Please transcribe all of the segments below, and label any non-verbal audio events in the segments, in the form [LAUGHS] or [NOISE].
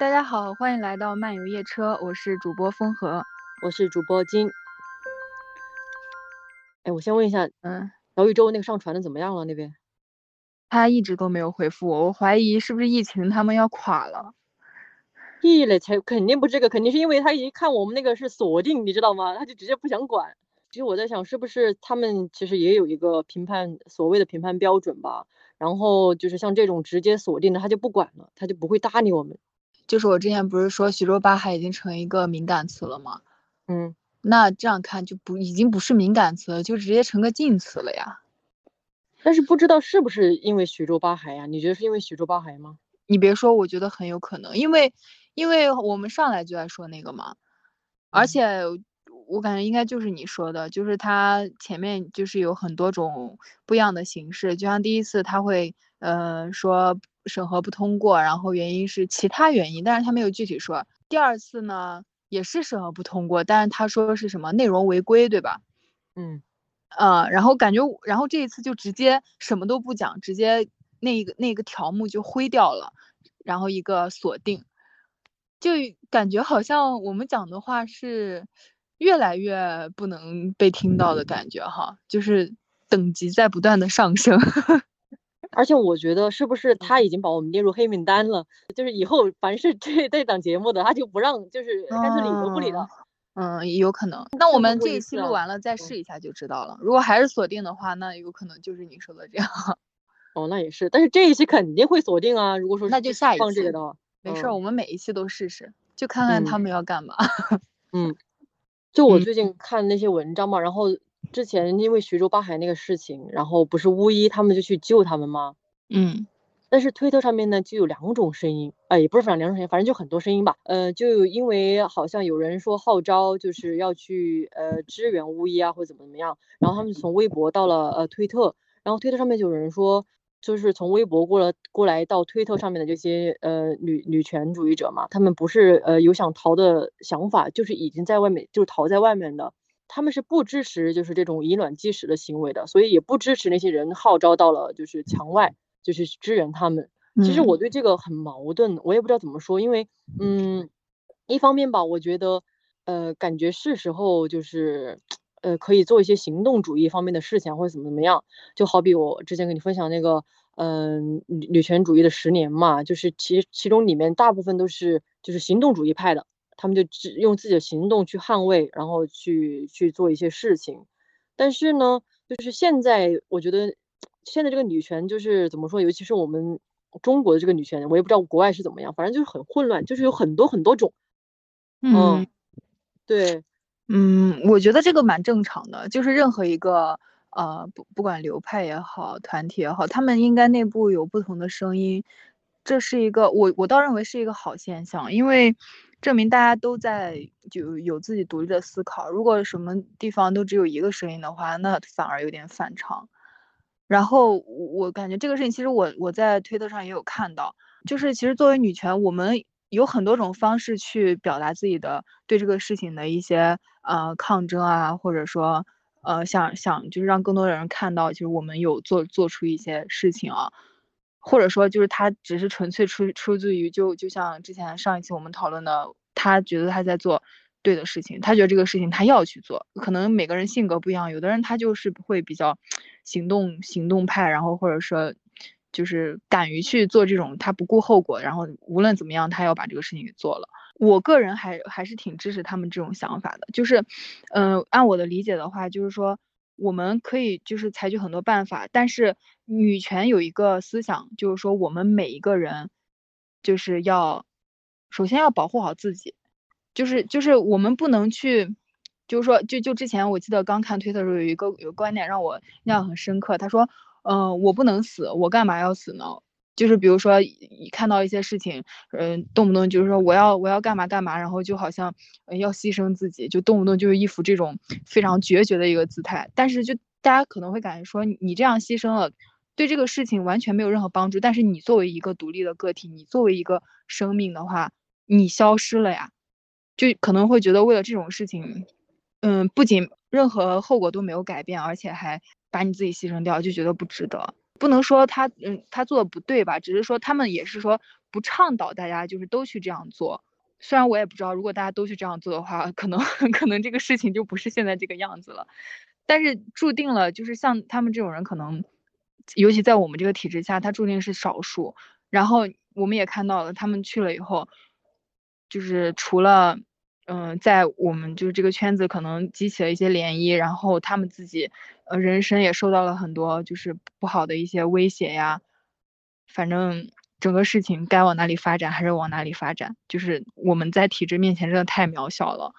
大家好，欢迎来到漫游夜车，我是主播风和，我是主播金。哎，我先问一下，嗯，小宇宙那个上传的怎么样了？那边他一直都没有回复我，我怀疑是不是疫情他们要垮了。屁嘞，才肯定不这个，肯定是因为他一看我们那个是锁定，你知道吗？他就直接不想管。其实我在想，是不是他们其实也有一个评判所谓的评判标准吧？然后就是像这种直接锁定的，他就不管了，他就不会搭理我们。就是我之前不是说徐州八海已经成一个敏感词了吗？嗯，那这样看就不已经不是敏感词了，就直接成个禁词了呀。但是不知道是不是因为徐州八海呀？你觉得是因为徐州八海吗？你别说，我觉得很有可能，因为因为我们上来就在说那个嘛，而且。我感觉应该就是你说的，就是它前面就是有很多种不一样的形式，就像第一次他会，呃，说审核不通过，然后原因是其他原因，但是他没有具体说。第二次呢，也是审核不通过，但是他说是什么内容违规，对吧？嗯，呃，然后感觉，然后这一次就直接什么都不讲，直接那个那个条目就灰掉了，然后一个锁定，就感觉好像我们讲的话是。越来越不能被听到的感觉哈，就是等级在不断的上升，而且我觉得是不是他已经把我们列入黑名单了？就是以后凡是这这档节目的，他就不让，就是干脆理都不理了。嗯，有可能。那我们这一期录完了再试一下就知道了。如果还是锁定的话，那有可能就是你说的这样。[LAUGHS] 哦，那也是。但是这一期肯定会锁定啊。如果说那就下一期放这个的话，没事，我们每一期都试试，就看看他们要干嘛。[LAUGHS] 嗯。就我最近看那些文章嘛，然后之前因为徐州八海那个事情，然后不是巫医他们就去救他们吗？嗯，但是推特上面呢就有两种声音，哎，也不是反正两种声音，反正就很多声音吧。呃，就因为好像有人说号召就是要去呃支援巫医啊，或者怎么怎么样，然后他们从微博到了呃推特，然后推特上面就有人说。就是从微博过了过来到推特上面的这些呃女女权主义者嘛，他们不是呃有想逃的想法，就是已经在外面就是逃在外面的，他们是不支持就是这种以卵击石的行为的，所以也不支持那些人号召到了就是墙外就是支援他们。其实我对这个很矛盾，我也不知道怎么说，因为嗯，一方面吧，我觉得呃感觉是时候就是。呃，可以做一些行动主义方面的事情，或者怎么怎么样，就好比我之前跟你分享那个，嗯，女女权主义的十年嘛，就是其其中里面大部分都是就是行动主义派的，他们就只用自己的行动去捍卫，然后去去做一些事情。但是呢，就是现在我觉得现在这个女权就是怎么说，尤其是我们中国的这个女权，我也不知道国外是怎么样，反正就是很混乱，就是有很多很多种。嗯，对。嗯，我觉得这个蛮正常的，就是任何一个呃不不管流派也好，团体也好，他们应该内部有不同的声音，这是一个我我倒认为是一个好现象，因为证明大家都在就有自己独立的思考。如果什么地方都只有一个声音的话，那反而有点反常。然后我感觉这个事情其实我我在推特上也有看到，就是其实作为女权，我们。有很多种方式去表达自己的对这个事情的一些呃抗争啊，或者说呃想想就是让更多的人看到，其实我们有做做出一些事情啊，或者说就是他只是纯粹出出自于就就像之前上一期我们讨论的，他觉得他在做对的事情，他觉得这个事情他要去做，可能每个人性格不一样，有的人他就是会比较行动行动派，然后或者说。就是敢于去做这种，他不顾后果，然后无论怎么样，他要把这个事情给做了。我个人还还是挺支持他们这种想法的。就是，嗯，按我的理解的话，就是说我们可以就是采取很多办法，但是女权有一个思想，就是说我们每一个人就是要首先要保护好自己，就是就是我们不能去，就是说就就之前我记得刚看推特的时候有一个有个观点让我印象很深刻，他说。嗯，我不能死，我干嘛要死呢？就是比如说，看到一些事情，嗯，动不动就是说我要我要干嘛干嘛，然后就好像要牺牲自己，就动不动就是一副这种非常决绝的一个姿态。但是就大家可能会感觉说，你这样牺牲了，对这个事情完全没有任何帮助。但是你作为一个独立的个体，你作为一个生命的话，你消失了呀，就可能会觉得为了这种事情，嗯，不仅任何后果都没有改变，而且还。把你自己牺牲掉，就觉得不值得。不能说他，嗯，他做的不对吧？只是说他们也是说不倡导大家就是都去这样做。虽然我也不知道，如果大家都去这样做的话，可能 [LAUGHS] 可能这个事情就不是现在这个样子了。但是注定了，就是像他们这种人，可能尤其在我们这个体制下，他注定是少数。然后我们也看到了，他们去了以后，就是除了嗯，在我们就是这个圈子可能激起了一些涟漪，然后他们自己呃人生也受到了很多就是不好的一些威胁呀。反正。整个事情该往哪里发展还是往哪里发展，就是我们在体制面前真的太渺小了。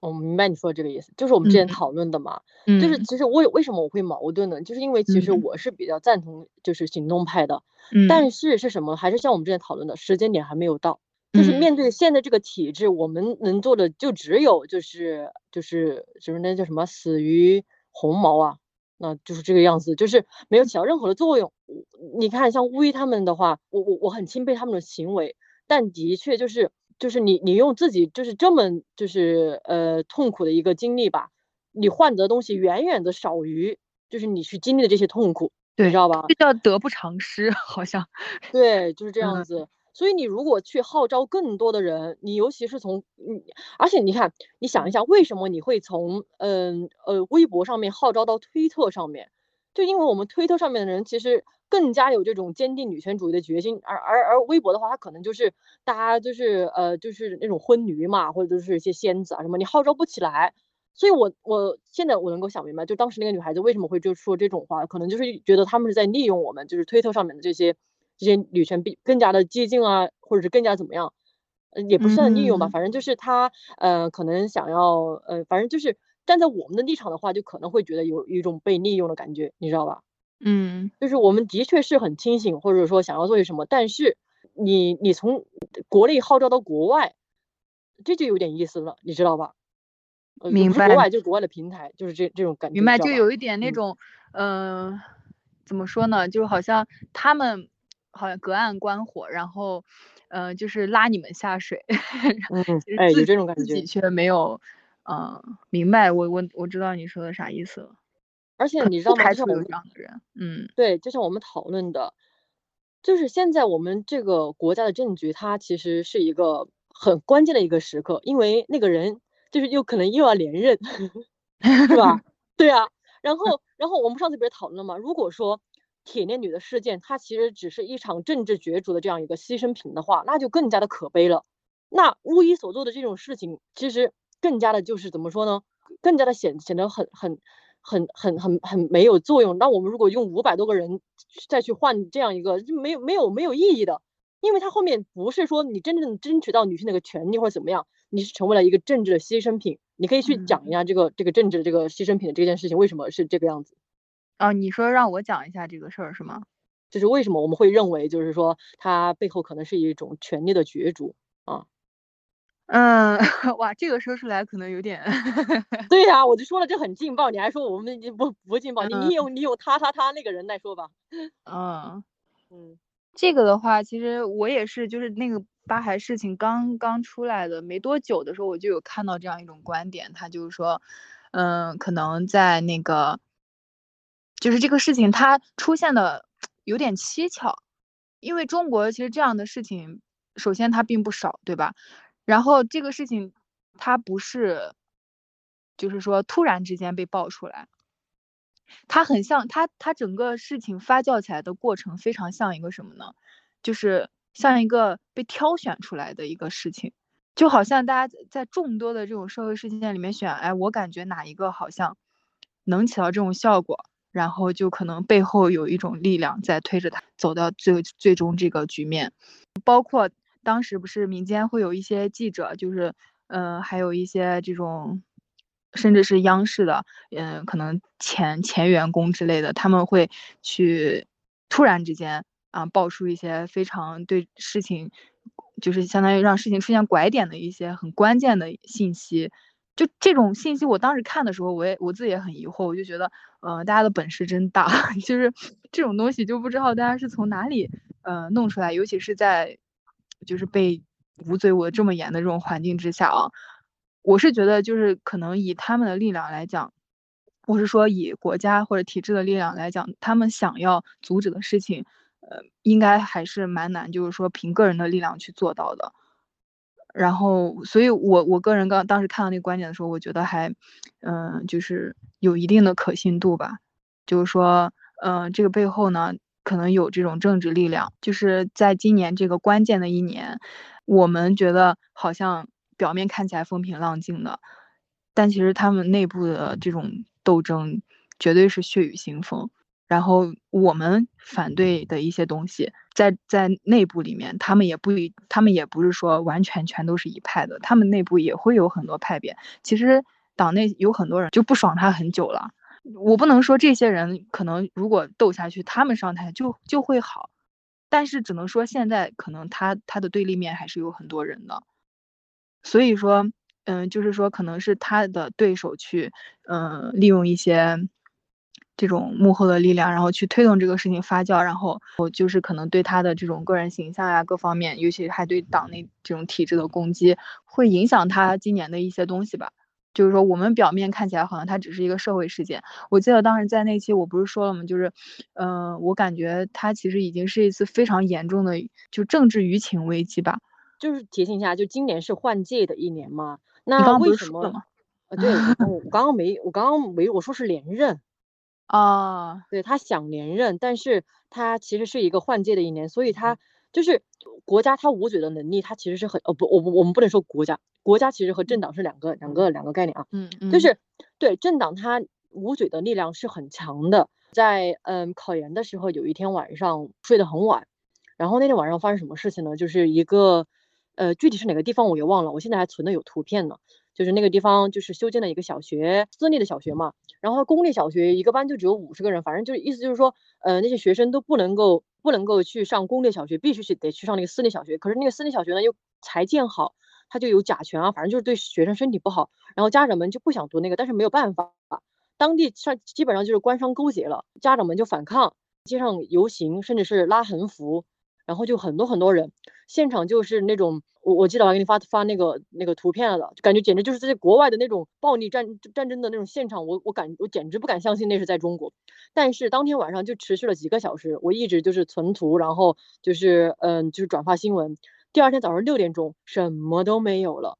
我明白你说的这个意思，就是我们之前讨论的嘛。嗯。就是其实我为什么我会矛盾呢？就是因为其实我是比较赞同就是行动派的，但是是什么？还是像我们之前讨论的时间点还没有到。就是面对现在这个体制，我们能做的就只有就是就是什么那叫什么死于鸿毛啊。那就是这个样子，就是没有起到任何的作用。你看，像乌衣他们的话，我我我很钦佩他们的行为，但的确就是就是你你用自己就是这么就是呃痛苦的一个经历吧，你换得的东西远远的少于就是你去经历的这些痛苦，你知道吧？这叫得不偿失，[LAUGHS] 好像。对，就是这样子。所以你如果去号召更多的人，你尤其是从嗯，而且你看，你想一下，为什么你会从嗯呃微博上面号召到推特上面？就因为我们推特上面的人其实更加有这种坚定女权主义的决心，而而而微博的话，它可能就是大家就是呃就是那种婚驴嘛，或者就是一些仙子啊什么，你号召不起来。所以我我现在我能够想明白，就当时那个女孩子为什么会就说这种话，可能就是觉得他们是在利用我们，就是推特上面的这些。这些女权比更加的激进啊，或者是更加怎么样，呃，也不算利用吧，反正就是他，呃，可能想要，呃，反正就是站在我们的立场的话，就可能会觉得有一种被利用的感觉，你知道吧？嗯，就是我们的确是很清醒，或者说想要做些什么，但是你你从国内号召到国外，这就有点意思了，你知道吧？明白。国外就国外的平台，就是这这种感觉。明白，就有一点那种，嗯，怎么说呢？就好像他们。好像隔岸观火，然后，呃，就是拉你们下水，[LAUGHS] 嗯，哎，有这种感觉，自己却没有，嗯，明白，我我我知道你说的啥意思了。而且你知道吗？还是有这样的人，嗯，对，就像我们讨论的，就是现在我们这个国家的政局，它其实是一个很关键的一个时刻，因为那个人就是又可能又要连任，[LAUGHS] 是吧？[LAUGHS] 对啊，然后，然后我们上次不是讨论了吗？如果说。铁链女的事件，它其实只是一场政治角逐的这样一个牺牲品的话，那就更加的可悲了。那巫医所做的这种事情，其实更加的就是怎么说呢？更加的显显得很很很很很很没有作用。那我们如果用五百多个人再去换这样一个，就没有没有没有意义的，因为它后面不是说你真正争取到女性那个权利或者怎么样，你是成为了一个政治的牺牲品。你可以去讲一下这个这个政治的这个牺牲品的这件事情为什么是这个样子。啊，你说让我讲一下这个事儿是吗？就是为什么我们会认为，就是说它背后可能是一种权力的角逐啊？嗯，[LAUGHS] 哇，这个说出来可能有点……对呀，[LAUGHS] 我就说了，这很劲爆，你还说我们不不劲爆？你你有你有他他他那个人来说吧。嗯 [LAUGHS] 嗯，这个的话，其实我也是，就是那个八孩事情刚刚出来的没多久的时候，我就有看到这样一种观点，他就是说，嗯，可能在那个。就是这个事情，它出现的有点蹊跷，因为中国其实这样的事情，首先它并不少，对吧？然后这个事情，它不是，就是说突然之间被爆出来，它很像它它整个事情发酵起来的过程非常像一个什么呢？就是像一个被挑选出来的一个事情，就好像大家在众多的这种社会事件里面选，哎，我感觉哪一个好像能起到这种效果。然后就可能背后有一种力量在推着他走到最最终这个局面，包括当时不是民间会有一些记者，就是嗯，还有一些这种，甚至是央视的，嗯，可能前前员工之类的，他们会去突然之间啊爆出一些非常对事情，就是相当于让事情出现拐点的一些很关键的信息。就这种信息，我当时看的时候，我也我自己也很疑惑，我就觉得，嗯，大家的本事真大，[LAUGHS] 就是这种东西就不知道大家是从哪里，呃，弄出来，尤其是在，就是被捂嘴捂的这么严的这种环境之下啊，我是觉得就是可能以他们的力量来讲，我是说以国家或者体制的力量来讲，他们想要阻止的事情，呃，应该还是蛮难，就是说凭个人的力量去做到的。然后，所以我我个人刚当时看到那个观点的时候，我觉得还，嗯，就是有一定的可信度吧。就是说，嗯，这个背后呢，可能有这种政治力量。就是在今年这个关键的一年，我们觉得好像表面看起来风平浪静的，但其实他们内部的这种斗争绝对是血雨腥风。然后我们反对的一些东西，在在内部里面，他们也不一，他们也不是说完全全都是一派的，他们内部也会有很多派别。其实党内有很多人就不爽他很久了。我不能说这些人可能如果斗下去，他们上台就就会好，但是只能说现在可能他他的对立面还是有很多人的。所以说，嗯，就是说可能是他的对手去，嗯，利用一些。这种幕后的力量，然后去推动这个事情发酵，然后我就是可能对他的这种个人形象呀，各方面，尤其还对党内这种体制的攻击，会影响他今年的一些东西吧。就是说，我们表面看起来好像它只是一个社会事件。我记得当时在那期我不是说了吗？就是，嗯，我感觉它其实已经是一次非常严重的就政治舆情危机吧。就是提醒一下，就今年是换届的一年嘛。那为什么？呃，对，我刚刚没，我刚刚没，我说是连任。啊，对他想连任，但是他其实是一个换届的一年，所以他就是国家它捂嘴的能力，它其实是很哦不，我我们不能说国家，国家其实和政党是两个两个两个概念啊，嗯嗯，就是对政党它捂嘴的力量是很强的，在嗯考研的时候，有一天晚上睡得很晚，然后那天晚上发生什么事情呢？就是一个呃具体是哪个地方我也忘了，我现在还存的有图片呢。就是那个地方，就是修建了一个小学，私立的小学嘛。然后公立小学一个班就只有五十个人，反正就是意思就是说，呃，那些学生都不能够不能够去上公立小学，必须去得去上那个私立小学。可是那个私立小学呢又才建好，它就有甲醛啊，反正就是对学生身体不好。然后家长们就不想读那个，但是没有办法，当地上基本上就是官商勾结了，家长们就反抗，街上游行，甚至是拉横幅。然后就很多很多人，现场就是那种，我我记得我给你发发那个那个图片了的，感觉简直就是在国外的那种暴力战战争的那种现场，我我感我简直不敢相信那是在中国。但是当天晚上就持续了几个小时，我一直就是存图，然后就是嗯就是转发新闻。第二天早上六点钟，什么都没有了，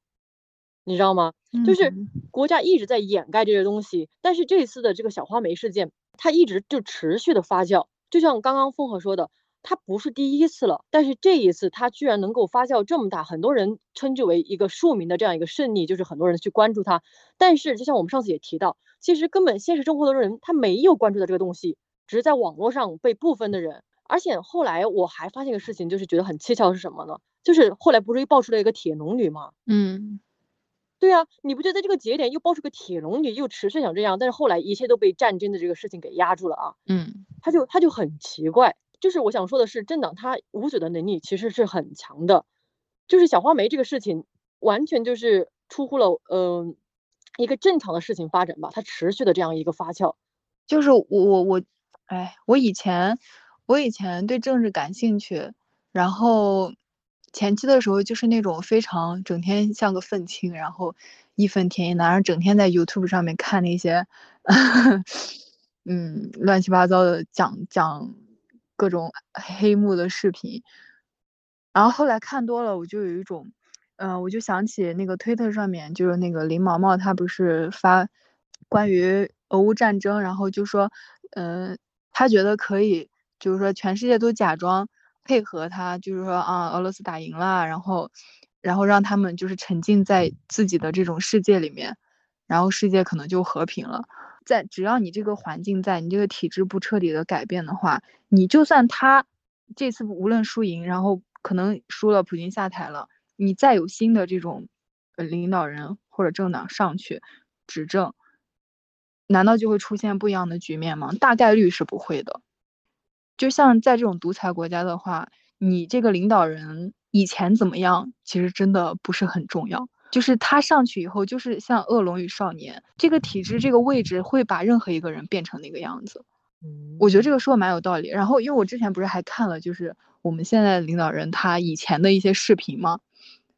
你知道吗？就是国家一直在掩盖这些东西，但是这次的这个小花梅事件，它一直就持续的发酵，就像刚刚凤和说的。它不是第一次了，但是这一次它居然能够发酵这么大，很多人称之为一个庶民的这样一个胜利，就是很多人去关注它。但是就像我们上次也提到，其实根本现实生活的人他没有关注到这个东西，只是在网络上被部分的人。而且后来我还发现个事情，就是觉得很蹊跷是什么呢？就是后来不是又爆出了一个铁笼女吗？嗯，对啊，你不觉得这个节点又爆出个铁笼女，又持续想这样，但是后来一切都被战争的这个事情给压住了啊？嗯，他就他就很奇怪。就是我想说的是，政党它捂嘴的能力其实是很强的。就是小花梅这个事情，完全就是出乎了嗯一个正常的事情发展吧，它持续的这样一个发酵。就是我我我，哎，我以前我以前对政治感兴趣，然后前期的时候就是那种非常整天像个愤青，然后义愤填膺的，然后整天在 YouTube 上面看那些 [LAUGHS] 嗯乱七八糟的讲讲。各种黑幕的视频，然后后来看多了，我就有一种，嗯，我就想起那个推特上面，就是那个林毛毛，他不是发关于俄乌战争，然后就说，嗯，他觉得可以，就是说全世界都假装配合他，就是说啊，俄罗斯打赢了，然后，然后让他们就是沉浸在自己的这种世界里面，然后世界可能就和平了。在只要你这个环境在，你这个体制不彻底的改变的话，你就算他这次无论输赢，然后可能输了，普京下台了，你再有新的这种领导人或者政党上去执政，难道就会出现不一样的局面吗？大概率是不会的。就像在这种独裁国家的话，你这个领导人以前怎么样，其实真的不是很重要。就是他上去以后，就是像恶龙与少年这个体制，这个位置会把任何一个人变成那个样子。嗯，我觉得这个说的蛮有道理。然后，因为我之前不是还看了，就是我们现在领导人他以前的一些视频吗？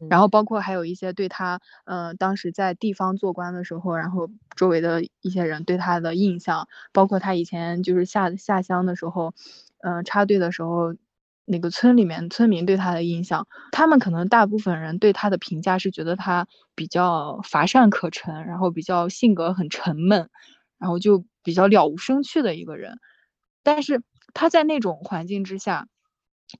然后包括还有一些对他，呃，当时在地方做官的时候，然后周围的一些人对他的印象，包括他以前就是下下乡的时候，嗯，插队的时候，那个村里面村民对他的印象，他们可能大部分人对他的评价是觉得他比较乏善可陈，然后比较性格很沉闷，然后就比较了无生趣的一个人。但是他在那种环境之下，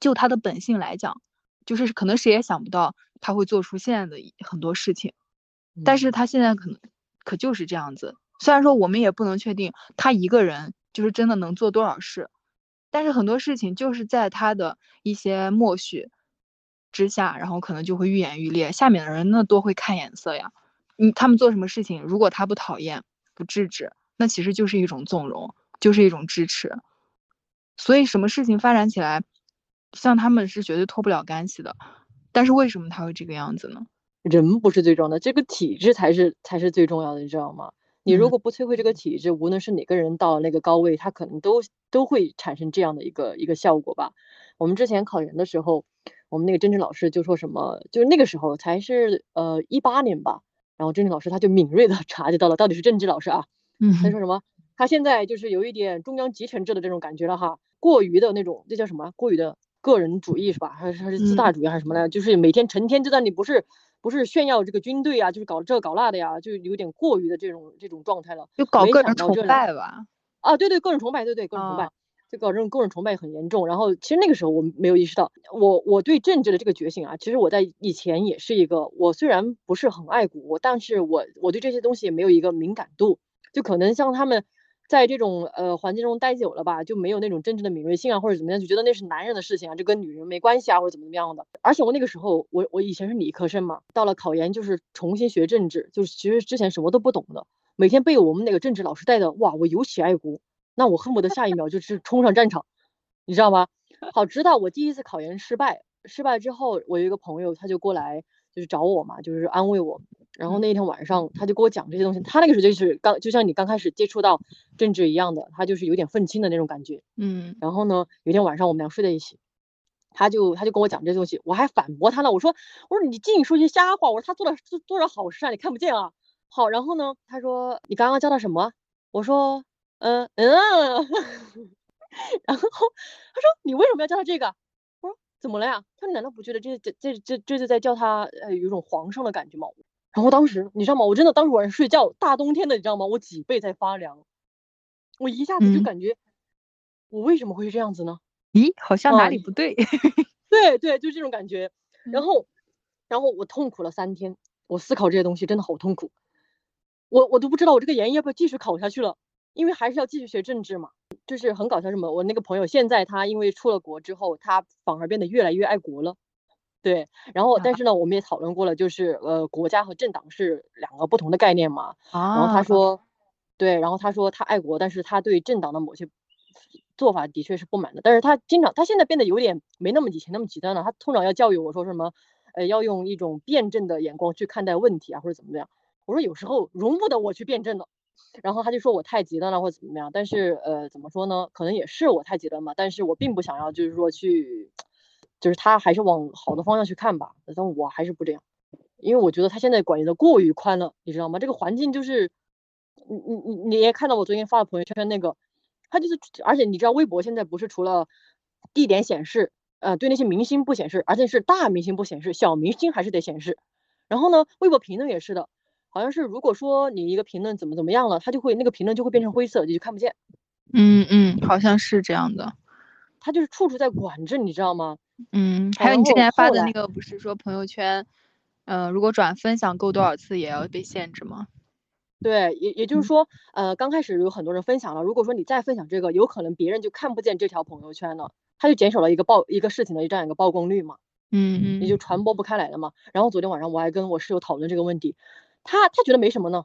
就他的本性来讲。就是可能谁也想不到他会做出现在的很多事情，但是他现在可能可就是这样子。虽然说我们也不能确定他一个人就是真的能做多少事，但是很多事情就是在他的一些默许之下，然后可能就会愈演愈烈。下面的人那多会看眼色呀，你他们做什么事情，如果他不讨厌不制止，那其实就是一种纵容，就是一种支持。所以什么事情发展起来？像他们是绝对脱不了干系的，但是为什么他会这个样子呢？人不是最重要的，这个体质才是才是最重要的，你知道吗？你如果不摧毁这个体制，无论是哪个人到那个高位，他可能都都会产生这样的一个一个效果吧。我们之前考研的时候，我们那个政治老师就说什么，就是那个时候才是呃一八年吧，然后政治老师他就敏锐的 [LAUGHS] 察觉到了到底是政治老师啊，嗯，他说什么？他现在就是有一点中央集权制的这种感觉了哈，过于的那种，这叫什么？过于的。个人主义是吧？还是还是自大主义还是什么呢？就是每天成天就在你不是不是炫耀这个军队啊，就是搞这搞那的呀，就有点过于的这种这种状态了。就搞个人崇拜吧。啊，对对，个人崇拜，对对，个人崇拜，就搞这种个人崇拜很严重。然后其实那个时候我没有意识到，我我对政治的这个觉醒啊，其实我在以前也是一个，我虽然不是很爱国，但是我我对这些东西也没有一个敏感度，就可能像他们。在这种呃环境中待久了吧，就没有那种真正的敏锐性啊，或者怎么样，就觉得那是男人的事情啊，这跟女人没关系啊，或者怎么怎么样的。而且我那个时候，我我以前是理科生嘛，到了考研就是重新学政治，就是其实之前什么都不懂的，每天被我们那个政治老师带的，哇，我尤其爱国，那我恨不得下一秒就是冲上战场，你知道吗？好，直到我第一次考研失败，失败之后，我有一个朋友他就过来就是找我嘛，就是安慰我。然后那一天晚上，他就给我讲这些东西。他那个时候就是刚，就像你刚开始接触到政治一样的，他就是有点愤青的那种感觉。嗯。然后呢，有一天晚上我们俩睡在一起，他就他就跟我讲这些东西，我还反驳他呢。我说我说你净说些瞎话。我说他做了做多少好事啊，你看不见啊。好，然后呢，他说你刚刚叫他什么？我说嗯嗯。[LAUGHS] 然后他说你为什么要叫他这个？我说怎么了呀？他说难道不觉得这这这这这是在叫他呃有一种皇上的感觉吗？然后当时你知道吗？我真的当时晚上睡觉，大冬天的，你知道吗？我脊背在发凉，我一下子就感觉，我为什么会是这样子呢？咦，好像哪里不对？对对，就这种感觉。然后，然后我痛苦了三天，我思考这些东西真的好痛苦。我我都不知道我这个研要不要继续考下去了，因为还是要继续学政治嘛。就是很搞笑什么，我那个朋友现在他因为出了国之后，他反而变得越来越爱国了。对，然后但是呢，我们也讨论过了，就是呃，国家和政党是两个不同的概念嘛。啊。然后他说，对，然后他说他爱国，但是他对政党的某些做法的确是不满的。但是他经常，他现在变得有点没那么以前那么极端了。他通常要教育我说什么，呃，要用一种辩证的眼光去看待问题啊，或者怎么样。我说有时候容不得我去辩证的。然后他就说我太极端了，或者怎么样。但是呃，怎么说呢？可能也是我太极端嘛。但是我并不想要，就是说去。就是他还是往好的方向去看吧，但我还是不这样，因为我觉得他现在管理的过于宽了，你知道吗？这个环境就是，你你你你也看到我昨天发的朋友圈那个，他就是，而且你知道微博现在不是除了地点显示，呃，对那些明星不显示，而且是大明星不显示，小明星还是得显示。然后呢，微博评论也是的，好像是如果说你一个评论怎么怎么样了，他就会那个评论就会变成灰色，你就看不见。嗯嗯，好像是这样的。他就是处处在管制，你知道吗？嗯，还有你之前发的那个，不是说朋友圈，呃，如果转分享够多少次也要被限制吗？对，也也就是说，呃，刚开始有很多人分享了，如果说你再分享这个，有可能别人就看不见这条朋友圈了，他就减少了一个曝一个事情的这样一个曝光率嘛。嗯嗯。也就传播不开来了嘛。然后昨天晚上我还跟我室友讨论这个问题，他他觉得没什么呢，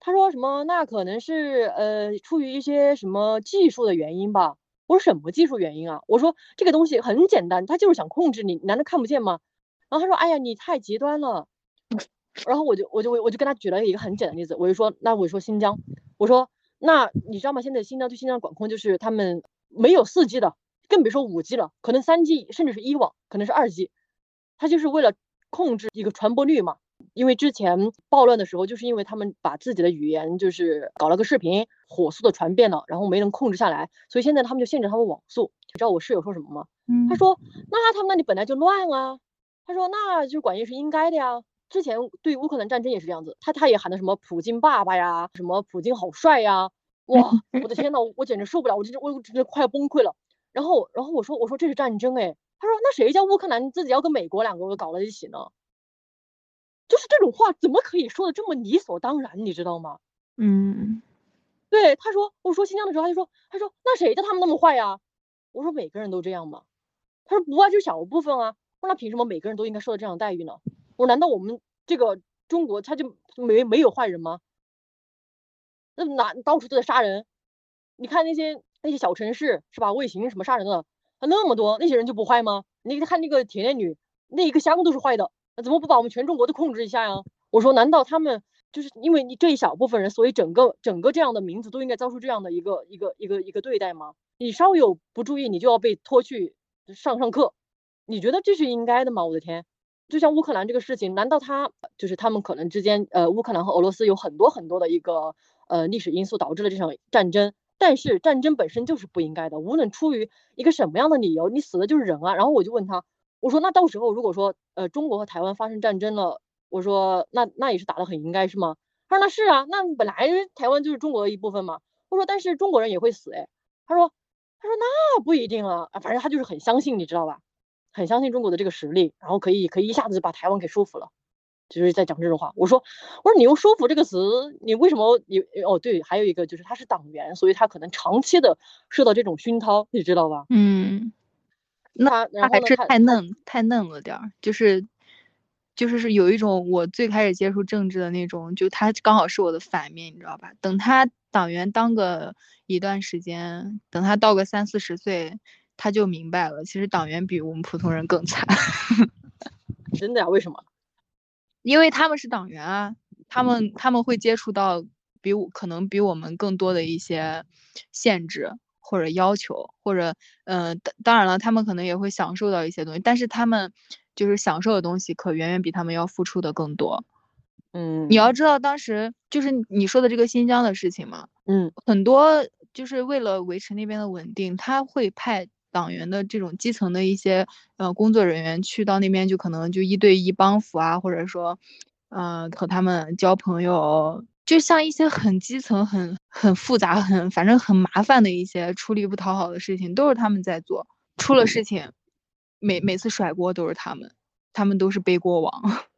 他说什么那可能是呃出于一些什么技术的原因吧。我说什么技术原因啊？我说这个东西很简单，他就是想控制你，难道看不见吗？然后他说，哎呀，你太极端了。[SNIFFS] 然后我就我就我就跟他举了一个很简单的例子，我就说，那我说新疆，我说那你知道吗？现在新疆对新疆管控就是他们没有四 G 的，更别说五 G 了，可能三 G 甚至是一网，可能是二 G，他就是为了控制一个传播率嘛。因为之前暴乱的时候，就是因为他们把自己的语言就是搞了个视频，火速的传遍了，然后没能控制下来，所以现在他们就限制他们网速。你知道我室友说什么吗？他说：“那他们那里本来就乱啊。”他说：“那就是管也是应该的呀。之前对乌克兰战争也是这样子，他他也喊的什么普京爸爸呀，什么普京好帅呀，哇，[LAUGHS] 我的天呐，我简直受不了，我真我真的快要崩溃了。然后然后我说我说这是战争哎，他说那谁叫乌克兰自己要跟美国两个搞在一起呢？”就是这种话怎么可以说的这么理所当然，你知道吗？嗯，对，他说，我说新疆的时候，他就说，他说那谁叫他们那么坏呀？我说每个人都这样吗？他说不啊，就小部分啊。我说那凭什么每个人都应该受到这样的待遇呢？我说难道我们这个中国他就没没有坏人吗？那哪到处都在杀人？你看那些那些小城市是吧？卫星什么杀人的，还那么多，那些人就不坏吗？你看那个铁链女，那一个乡都是坏的。那怎么不把我们全中国都控制一下呀？我说，难道他们就是因为你这一小部分人，所以整个整个这样的民族都应该遭受这样的一个一个一个一个对待吗？你稍有不注意，你就要被拖去上上课，你觉得这是应该的吗？我的天，就像乌克兰这个事情，难道他就是他们可能之间，呃，乌克兰和俄罗斯有很多很多的一个呃历史因素导致了这场战争？但是战争本身就是不应该的，无论出于一个什么样的理由，你死的就是人啊。然后我就问他。我说那到时候如果说呃中国和台湾发生战争了，我说那那也是打得很应该是吗？他说那是啊，那本来台湾就是中国的一部分嘛。我说但是中国人也会死哎。他说他说那不一定啊，反正他就是很相信你知道吧，很相信中国的这个实力，然后可以可以一下子就把台湾给说服了，就是在讲这种话。我说我说你用说服这个词，你为什么你哦对，还有一个就是他是党员，所以他可能长期的受到这种熏陶，你知道吧？嗯。那他还是太嫩太嫩了点儿，就是就是是有一种我最开始接触政治的那种，就他刚好是我的反面，你知道吧？等他党员当个一段时间，等他到个三四十岁，他就明白了，其实党员比我们普通人更惨。[LAUGHS] 真的呀？为什么？[LAUGHS] 因为他们是党员啊，他们他们会接触到比我可能比我们更多的一些限制。或者要求，或者，嗯，当当然了，他们可能也会享受到一些东西，但是他们就是享受的东西，可远远比他们要付出的更多。嗯，你要知道，当时就是你说的这个新疆的事情嘛，嗯，很多就是为了维持那边的稳定，他会派党员的这种基层的一些呃工作人员去到那边，就可能就一对一帮扶啊，或者说，嗯，和他们交朋友。就像一些很基层、很很复杂、很反正很麻烦的一些出力不讨好的事情，都是他们在做。出了事情，每每次甩锅都是他们，他们都是背锅王。[LAUGHS]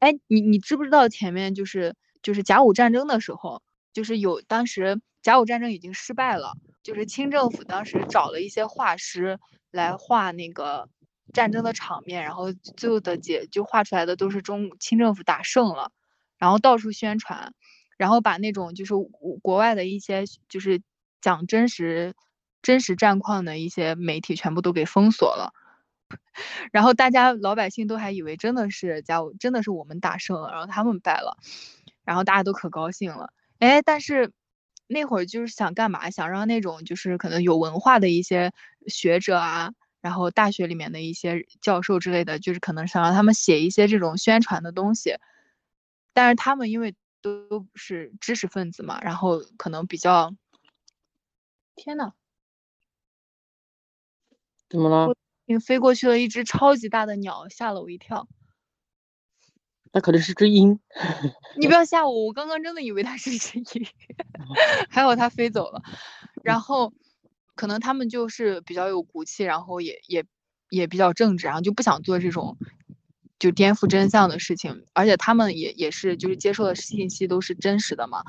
哎，你你知不知道前面就是就是甲午战争的时候，就是有当时甲午战争已经失败了，就是清政府当时找了一些画师来画那个战争的场面，然后最后的结就画出来的都是中清政府打胜了，然后到处宣传。然后把那种就是国外的一些就是讲真实真实战况的一些媒体全部都给封锁了，[LAUGHS] 然后大家老百姓都还以为真的是甲午真的是我们打胜了，然后他们败了，然后大家都可高兴了。哎，但是那会儿就是想干嘛？想让那种就是可能有文化的一些学者啊，然后大学里面的一些教授之类的，就是可能想让他们写一些这种宣传的东西，但是他们因为。都是知识分子嘛，然后可能比较……天呐，怎么了？飞过去了一只超级大的鸟，吓了我一跳。那可能是只鹰。[LAUGHS] 你不要吓我，我刚刚真的以为它是一只鹰，[LAUGHS] 还好它飞走了。然后可能他们就是比较有骨气，然后也也也比较正直，然后就不想做这种。就颠覆真相的事情，而且他们也也是就是接受的信息都是真实的嘛，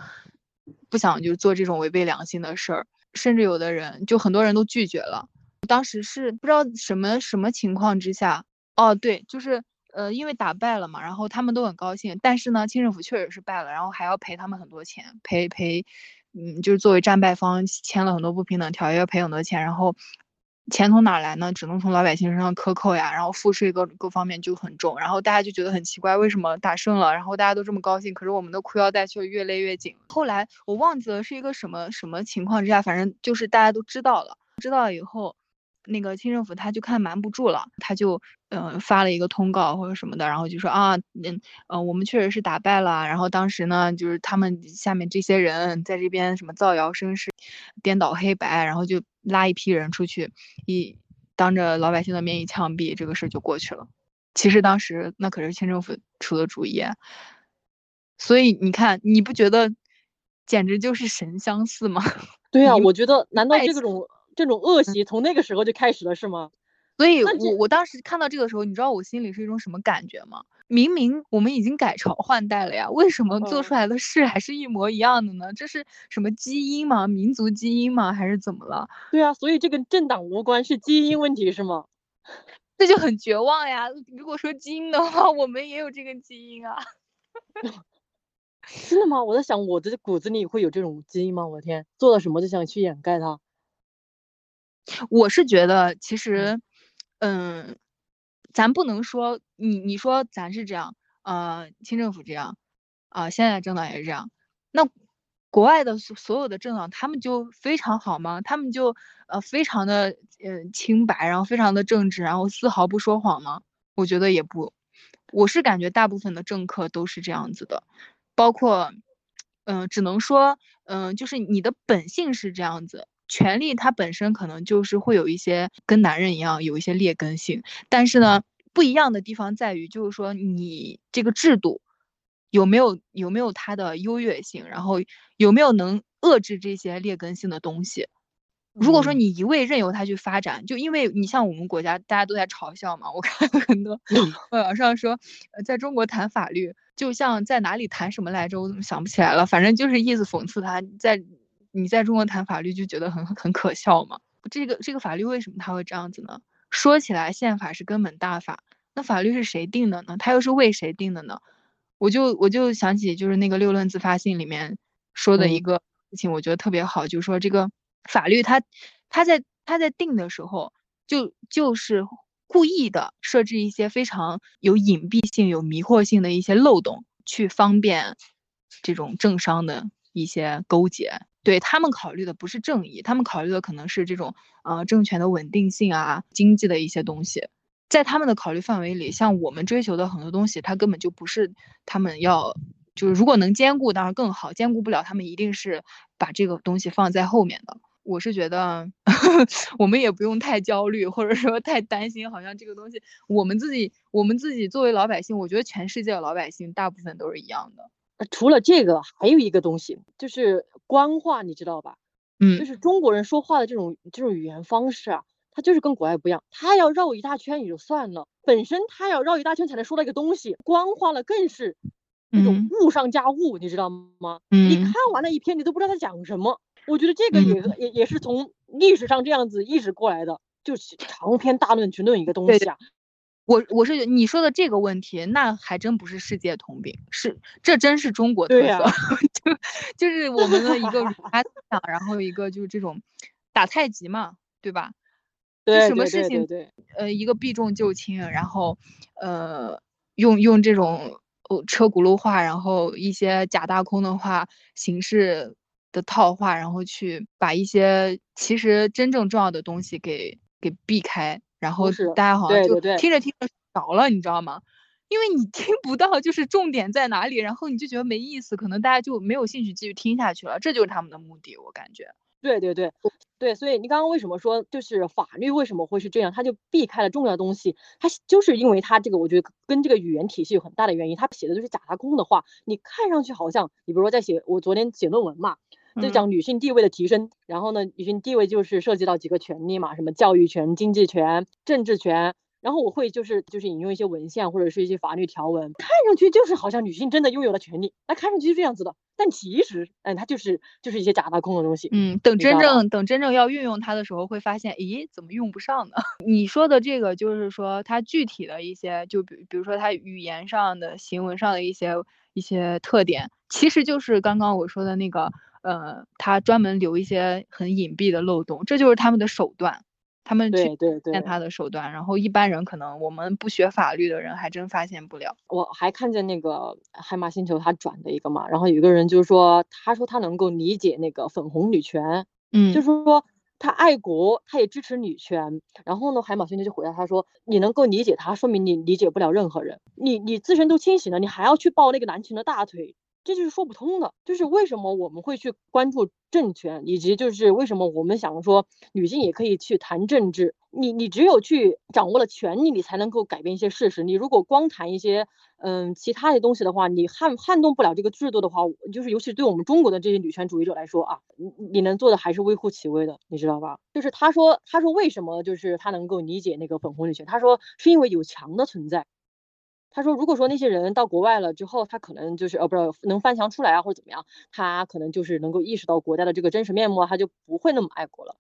不想就是做这种违背良心的事儿，甚至有的人就很多人都拒绝了。当时是不知道什么什么情况之下，哦对，就是呃因为打败了嘛，然后他们都很高兴，但是呢清政府确实是败了，然后还要赔他们很多钱，赔赔，嗯就是作为战败方签了很多不平等条约，赔很多钱，然后。钱从哪来呢？只能从老百姓身上克扣呀，然后赋税各各方面就很重，然后大家就觉得很奇怪，为什么打胜了，然后大家都这么高兴，可是我们的裤腰带却越勒越紧。后来我忘记了是一个什么什么情况之下，反正就是大家都知道了，知道以后，那个清政府他就看瞒不住了，他就呃发了一个通告或者什么的，然后就说啊，嗯呃我们确实是打败了，然后当时呢就是他们下面这些人在这边什么造谣生事、颠倒黑白，然后就拉一批人出去，一当着老百姓的面一枪毙，这个事就过去了。其实当时那可是清政府出的主意，所以你看，你不觉得简直就是神相似吗？对呀，[LAUGHS] 我觉得难道这种这种恶习从那个时候就开始了是吗？所以，我我当时看到这个时候，你知道我心里是一种什么感觉吗？明明我们已经改朝换代了呀，为什么做出来的事还是一模一样的呢？这是什么基因吗？民族基因吗？还是怎么了？对啊，所以这跟政党无关，是基因问题是吗？这就很绝望呀！如果说基因的话，我们也有这个基因啊。[LAUGHS] 真的吗？我在想，我的骨子里会有这种基因吗？我的天，做了什么就想去掩盖它。我是觉得，其实，嗯，咱不能说你你说咱是这样，呃，清政府这样，啊，现在政党也是这样，那。国外的所所有的政党，他们就非常好吗？他们就呃非常的呃清白，然后非常的正直，然后丝毫不说谎吗？我觉得也不，我是感觉大部分的政客都是这样子的，包括，嗯，只能说，嗯，就是你的本性是这样子，权力它本身可能就是会有一些跟男人一样有一些劣根性，但是呢，不一样的地方在于，就是说你这个制度。有没有有没有它的优越性？然后有没有能遏制这些劣根性的东西？如果说你一味任由它去发展，就因为你像我们国家大家都在嘲笑嘛，我看很多网上说，在中国谈法律就像在哪里谈什么来着，我怎么想不起来了？反正就是意思讽刺他在你在中国谈法律就觉得很很可笑嘛。这个这个法律为什么它会这样子呢？说起来宪法是根本大法，那法律是谁定的呢？它又是为谁定的呢？我就我就想起就是那个六论自发性里面说的一个事情，我觉得特别好，就是说这个法律它它在它在定的时候，就就是故意的设置一些非常有隐蔽性、有迷惑性的一些漏洞，去方便这种政商的一些勾结。对他们考虑的不是正义，他们考虑的可能是这种呃政权的稳定性啊、经济的一些东西。在他们的考虑范围里，像我们追求的很多东西，它根本就不是他们要，就是如果能兼顾当然更好，兼顾不了，他们一定是把这个东西放在后面的。我是觉得 [LAUGHS] 我们也不用太焦虑，或者说太担心，好像这个东西我们自己我们自己作为老百姓，我觉得全世界的老百姓大部分都是一样的。除了这个，还有一个东西就是官话，你知道吧？嗯，就是中国人说话的这种这种语言方式啊。它就是跟国外不一样，他要绕一大圈也就算了，本身他要绕一大圈才能说到一个东西，官话了更是那种雾上加雾，你知道吗？你看完了一篇，你都不知道他讲什么。我觉得这个也也也是从历史上这样子一直过来的，就是长篇大论去论一个东西啊。我我是你说的这个问题，那还真不是世界通病，是这真是中国特色，[LAUGHS] 就就是我们的一个儒家思想，然后一个就是这种打太极嘛，对吧？就什么事情，呃，一个避重就轻，然后，呃，用用这种车轱辘话，然后一些假大空的话，形式的套话，然后去把一些其实真正重要的东西给给避开，然后大家好像就听着听着着了，你知道吗？因为你听不到就是重点在哪里，然后你就觉得没意思，可能大家就没有兴趣继续听下去了，这就是他们的目的，我感觉。对对对。对，所以你刚刚为什么说就是法律为什么会是这样？他就避开了重要的东西，他就是因为他这个，我觉得跟这个语言体系有很大的原因。他写的就是假大空的话，你看上去好像，你比如说在写我昨天写论文嘛，就讲女性地位的提升，然后呢，女性地位就是涉及到几个权利嘛，什么教育权、经济权、政治权。然后我会就是就是引用一些文献或者是一些法律条文，看上去就是好像女性真的拥有了权利，那看上去是这样子的，但其实，嗯，它就是就是一些假大空的东西。嗯，等真正等真正要运用它的时候，会发现，咦，怎么用不上呢？[LAUGHS] 你说的这个就是说它具体的一些，就比比如说它语言上的、行文上的一些一些特点，其实就是刚刚我说的那个，呃，他专门留一些很隐蔽的漏洞，这就是他们的手段。他们去见他的手段，然后一般人可能我们不学法律的人还真发现不了。我还看见那个海马星球他转的一个嘛，然后有个人就是说，他说他能够理解那个粉红女权，嗯，就是说他爱国，他也支持女权。然后呢，海马星球就回答他说：“你能够理解他，说明你理解不了任何人。你你自身都清醒了，你还要去抱那个男权的大腿，这就是说不通的。就是为什么我们会去关注政权，以及就是为什么我们想说女性也可以去谈政治。你你只有去掌握了权力，你才能够改变一些事实。你如果光谈一些。”嗯，其他的东西的话，你撼撼动不了这个制度的话，就是尤其对我们中国的这些女权主义者来说啊，你你能做的还是微乎其微的，你知道吧？就是他说，他说为什么就是他能够理解那个粉红女权？他说是因为有墙的存在。他说，如果说那些人到国外了之后，他可能就是呃，不是能翻墙出来啊，或者怎么样，他可能就是能够意识到国家的这个真实面目，他就不会那么爱国了。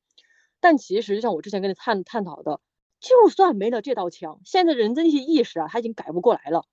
但其实就像我之前跟你探探讨的，就算没了这道墙，现在人的那些意识啊，他已经改不过来了。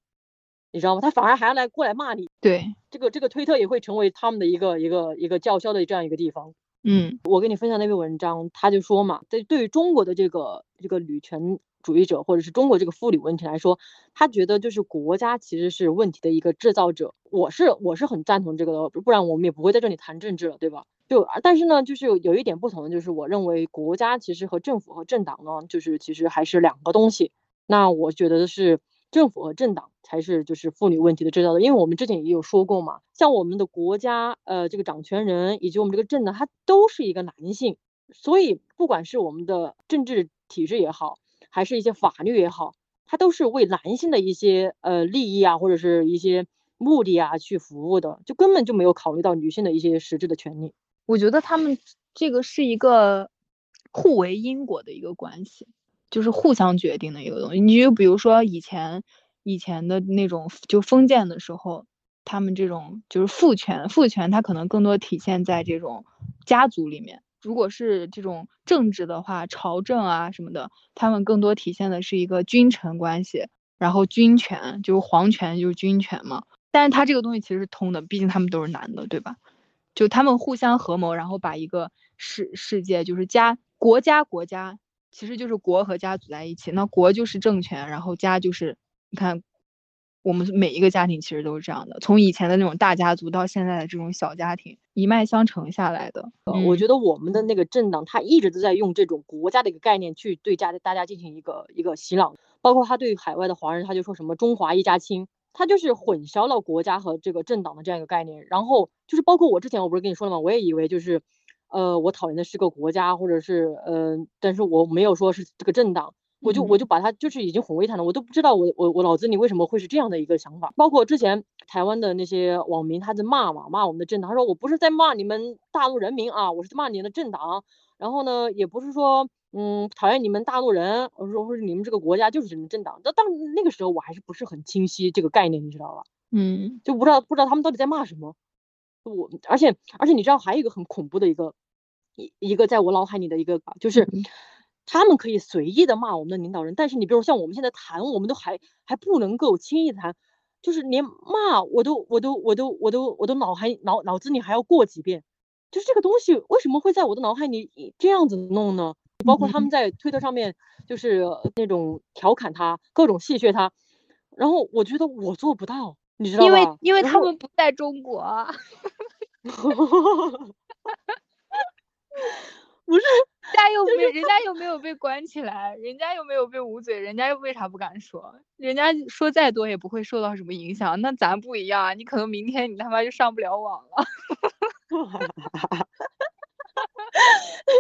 你知道吗？他反而还要来过来骂你。对，这个这个推特也会成为他们的一个一个一个叫嚣的这样一个地方。嗯，我跟你分享那篇文章，他就说嘛，在对于中国的这个这个女权主义者或者是中国这个妇女问题来说，他觉得就是国家其实是问题的一个制造者。我是我是很赞同这个的，不然我们也不会在这里谈政治了，对吧？就但是呢，就是有一点不同的，就是我认为国家其实和政府和政党呢，就是其实还是两个东西。那我觉得是。政府和政党才是就是妇女问题的制造的，因为我们之前也有说过嘛，像我们的国家，呃，这个掌权人以及我们这个政党，他都是一个男性，所以不管是我们的政治体制也好，还是一些法律也好，它都是为男性的一些呃利益啊，或者是一些目的啊去服务的，就根本就没有考虑到女性的一些实质的权利。我觉得他们这个是一个互为因果的一个关系。就是互相决定的一个东西。你就比如说以前以前的那种就封建的时候，他们这种就是父权，父权它可能更多体现在这种家族里面。如果是这种政治的话，朝政啊什么的，他们更多体现的是一个君臣关系，然后君权就是皇权就是君权嘛。但是他这个东西其实是通的，毕竟他们都是男的，对吧？就他们互相合谋，然后把一个世世界就是家国家国家。其实就是国和家组在一起，那国就是政权，然后家就是你看，我们每一个家庭其实都是这样的，从以前的那种大家族到现在的这种小家庭，一脉相承下来的。我觉得我们的那个政党，他一直都在用这种国家的一个概念去对家大家进行一个一个洗脑，包括他对海外的华人，他就说什么中华一家亲，他就是混淆了国家和这个政党的这样一个概念。然后就是包括我之前我不是跟你说了吗？我也以为就是。呃，我讨厌的是个国家，或者是呃，但是我没有说是这个政党，我就我就把他就是已经很为一谈了，我都不知道我我我脑子里为什么会是这样的一个想法。包括之前台湾的那些网民，他在骂嘛，骂我们的政党，他说我不是在骂你们大陆人民啊，我是在骂你的政党。然后呢，也不是说嗯讨厌你们大陆人，我说或者你们这个国家就是你们政党。那当那个时候我还是不是很清晰这个概念，你知道吧？嗯，就不知道不知道他们到底在骂什么。我而且而且你知道还有一个很恐怖的一个。一一个在我脑海里的一个，就是他们可以随意的骂我们的领导人，但是你比如像我们现在谈，我们都还还不能够轻易谈，就是连骂我都我都我都我都我都脑海脑脑子里还要过几遍，就是这个东西为什么会在我的脑海里这样子弄呢？包括他们在推特上面就是那种调侃他，各种戏谑他，然后我觉得我做不到，你知道吗？因为因为他们不在中国。[LAUGHS] [LAUGHS] 不是，人家又没，人家又没有被关起来，人家又没有被捂嘴，人家又为啥不敢说？人家说再多也不会受到什么影响。那咱不一样，你可能明天你他妈就上不了网了。[LAUGHS]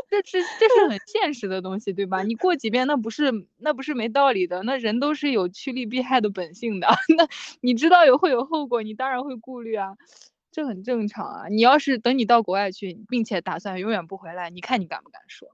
这是这是很现实的东西，对吧？你过几遍那不是那不是没道理的。那人都是有趋利避害的本性的。[LAUGHS] 那你知道有会有后果，你当然会顾虑啊。这很正常啊！你要是等你到国外去，并且打算永远不回来，你看你敢不敢说？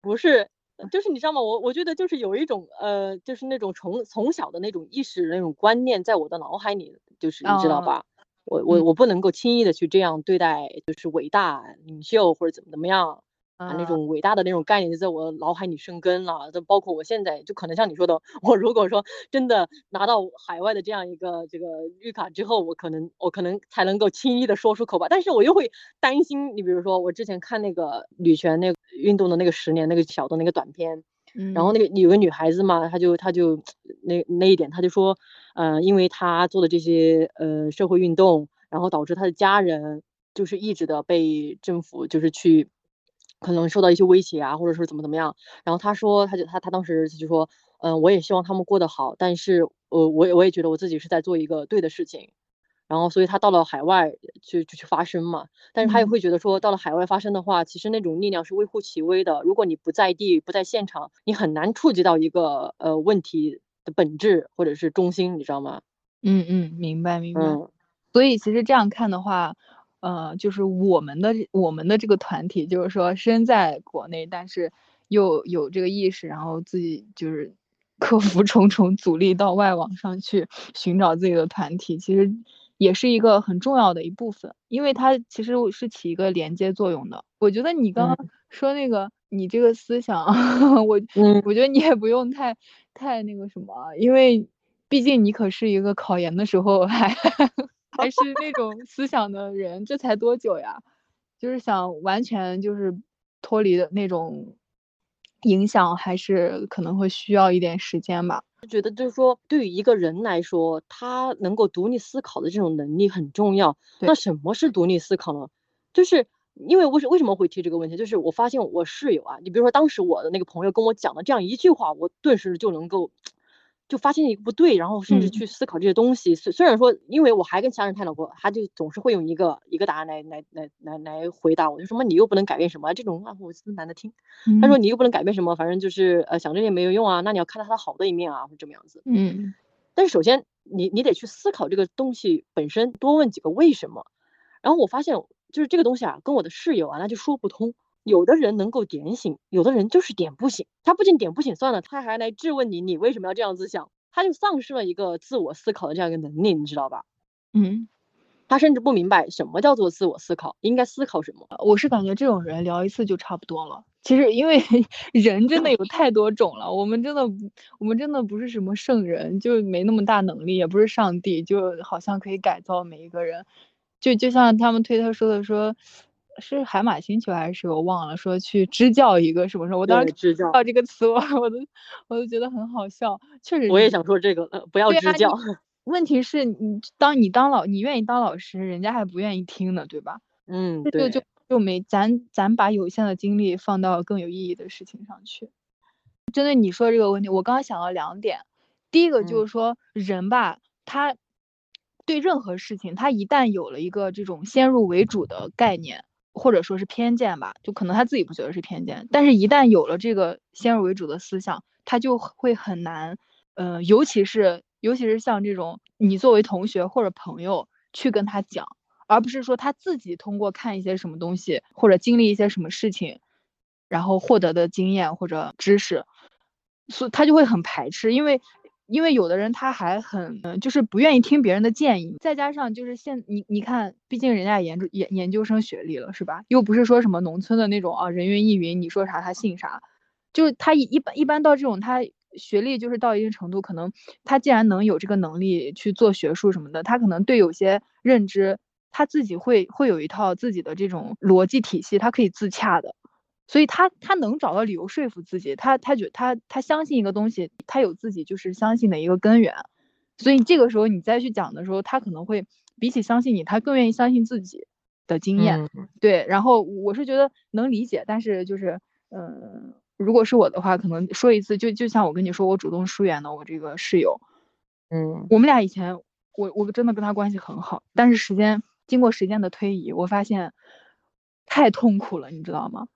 不是，就是你知道吗？我我觉得就是有一种呃，就是那种从从小的那种意识、那种观念，在我的脑海里，就是你知道吧？我我我不能够轻易的去这样对待，就是伟大领袖或者怎么怎么样。啊，那种伟大的那种概念就在我脑海里生根了。就包括我现在，就可能像你说的，我如果说真的拿到海外的这样一个这个绿卡之后，我可能我可能才能够轻易的说出口吧。但是我又会担心，你比如说我之前看那个女权那个运动的那个十年那个小的那个短片，然后那个有个女孩子嘛，她就她就那那一点，她就说，嗯，因为她做的这些呃社会运动，然后导致她的家人就是一直的被政府就是去。可能受到一些威胁啊，或者说怎么怎么样。然后他说，他就他他当时就说，嗯，我也希望他们过得好，但是呃，我也我也觉得我自己是在做一个对的事情。然后，所以他到了海外去就去发声嘛，但是他也会觉得说，到了海外发声的话，其实那种力量是微乎其微的。如果你不在地，不在现场，你很难触及到一个呃问题的本质或者是中心，你知道吗？嗯嗯，明白明白。所以其实这样看的话，呃，就是我们的我们的这个团体，就是说身在国内，但是又有这个意识，然后自己就是克服重重阻力到外网上去寻找自己的团体，其实。也是一个很重要的一部分，因为它其实是起一个连接作用的。我觉得你刚刚说那个，你这个思想，[LAUGHS] 我我觉得你也不用太太那个什么，因为毕竟你可是一个考研的时候还 [LAUGHS] 还是那种思想的人，这才多久呀？就是想完全就是脱离的那种影响，还是可能会需要一点时间吧。觉得就是说，对于一个人来说，他能够独立思考的这种能力很重要。那什么是独立思考呢？就是因为为什为什么会提这个问题？就是我发现我室友啊，你比如说当时我的那个朋友跟我讲了这样一句话，我顿时就能够。就发现一个不对，然后甚至去思考这些东西。虽虽然说，因为我还跟其他人探讨过，他就总是会用一个一个答案来来来来来回答我，就什么你又不能改变什么这种话，我真懒得听。他说你又不能改变什么，反正就是呃想这些没有用啊，那你要看到他的好的一面啊，或这么样子。嗯。但是首先你你得去思考这个东西本身，多问几个为什么。然后我发现就是这个东西啊，跟我的室友啊那就说不通。有的人能够点醒，有的人就是点不醒。他不仅点不醒算了，他还来质问你，你为什么要这样子想？他就丧失了一个自我思考的这样一个能力，你知道吧？嗯，他甚至不明白什么叫做自我思考，应该思考什么。我是感觉这种人聊一次就差不多了。其实因为 [LAUGHS] 人真的有太多种了，我们真的我们真的不是什么圣人，就没那么大能力，也不是上帝，就好像可以改造每一个人。就就像他们推特说的说。是海马星球还是我忘了说去支教一个什么什么？我当时支教这个词，我我都我都觉得很好笑。确实，我也想说这个，呃，不要支教。[LAUGHS] 问题是你当你当老，你愿意当老师，人家还不愿意听呢，对吧？嗯，对。就就就没咱咱把有限的精力放到更有意义的事情上去。针对你说这个问题，我刚刚想到两点。第一个就是说，人吧，他对任何事情，他一旦有了一个这种先入为主的概念。或者说是偏见吧，就可能他自己不觉得是偏见，但是一旦有了这个先入为主的思想，他就会很难，呃，尤其是尤其是像这种你作为同学或者朋友去跟他讲，而不是说他自己通过看一些什么东西或者经历一些什么事情，然后获得的经验或者知识，所以他就会很排斥，因为。因为有的人他还很，就是不愿意听别人的建议，再加上就是现你你看，毕竟人家研究研研究生学历了，是吧？又不是说什么农村的那种啊，人云亦云，你说啥他信啥。就是他一一般一般到这种他学历就是到一定程度，可能他既然能有这个能力去做学术什么的，他可能对有些认知他自己会会有一套自己的这种逻辑体系，他可以自洽的。所以他他能找到理由说服自己，他他觉他他相信一个东西，他有自己就是相信的一个根源，所以这个时候你再去讲的时候，他可能会比起相信你，他更愿意相信自己的经验，对。然后我是觉得能理解，但是就是嗯，如果是我的话，可能说一次就就像我跟你说，我主动疏远的我这个室友，嗯，我们俩以前我我真的跟他关系很好，但是时间经过时间的推移，我发现太痛苦了，你知道吗？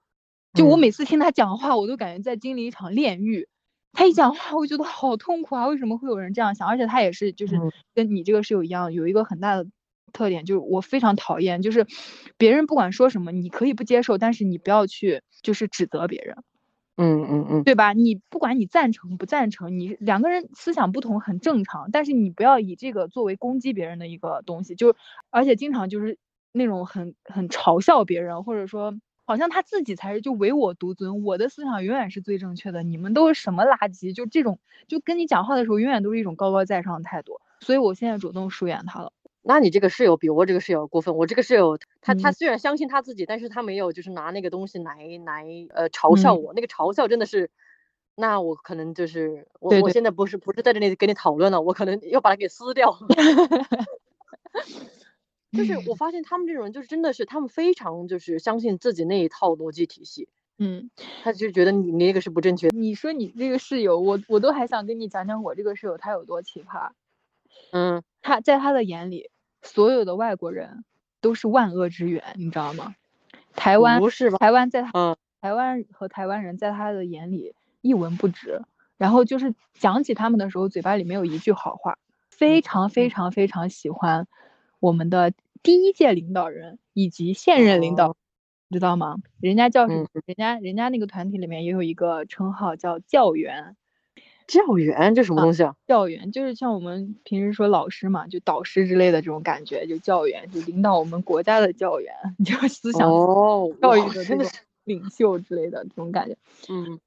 就我每次听他讲话，我都感觉在经历一场炼狱。他一讲话，我觉得好痛苦啊！为什么会有人这样想？而且他也是，就是跟你这个室友一样，有一个很大的特点，就是我非常讨厌，就是别人不管说什么，你可以不接受，但是你不要去就是指责别人。嗯嗯嗯，对吧？你不管你赞成不赞成，你两个人思想不同很正常，但是你不要以这个作为攻击别人的一个东西。就而且经常就是那种很很嘲笑别人，或者说。好像他自己才是就唯我独尊，我的思想永远是最正确的，你们都是什么垃圾？就这种，就跟你讲话的时候，永远都是一种高高在上的态度。所以我现在主动疏远他了。那你这个室友比我这个室友过分。我这个室友，他他虽然相信他自己，但是他没有就是拿那个东西来来呃嘲笑我。那个嘲笑真的是，那我可能就是我我现在不是不是在这里跟你讨论了，我可能要把它给撕掉。[LAUGHS] 就是我发现他们这种人，就是真的是他们非常就是相信自己那一套逻辑体系，嗯，他就觉得你你那个是不正确。你说你这个室友，我我都还想跟你讲讲我这个室友他有多奇葩。嗯，他在他的眼里，所有的外国人都是万恶之源，你知道吗？台湾不是吧？台湾在他？嗯。台湾和台湾人在他的眼里一文不值，然后就是讲起他们的时候，嘴巴里没有一句好话，非常非常非常喜欢我们的第一届领导人以及现任领导，哦知道吗？人家叫什么嗯？人家人家那个团体里面也有一个称号叫教员，教员这什么东西啊？教员就是像我们平时说老师嘛，就导师之类的这种感觉，就教员，就领导我们国家的教员，[LAUGHS] 就思想哦，教育的这种真的是，领袖之类的这种感觉。嗯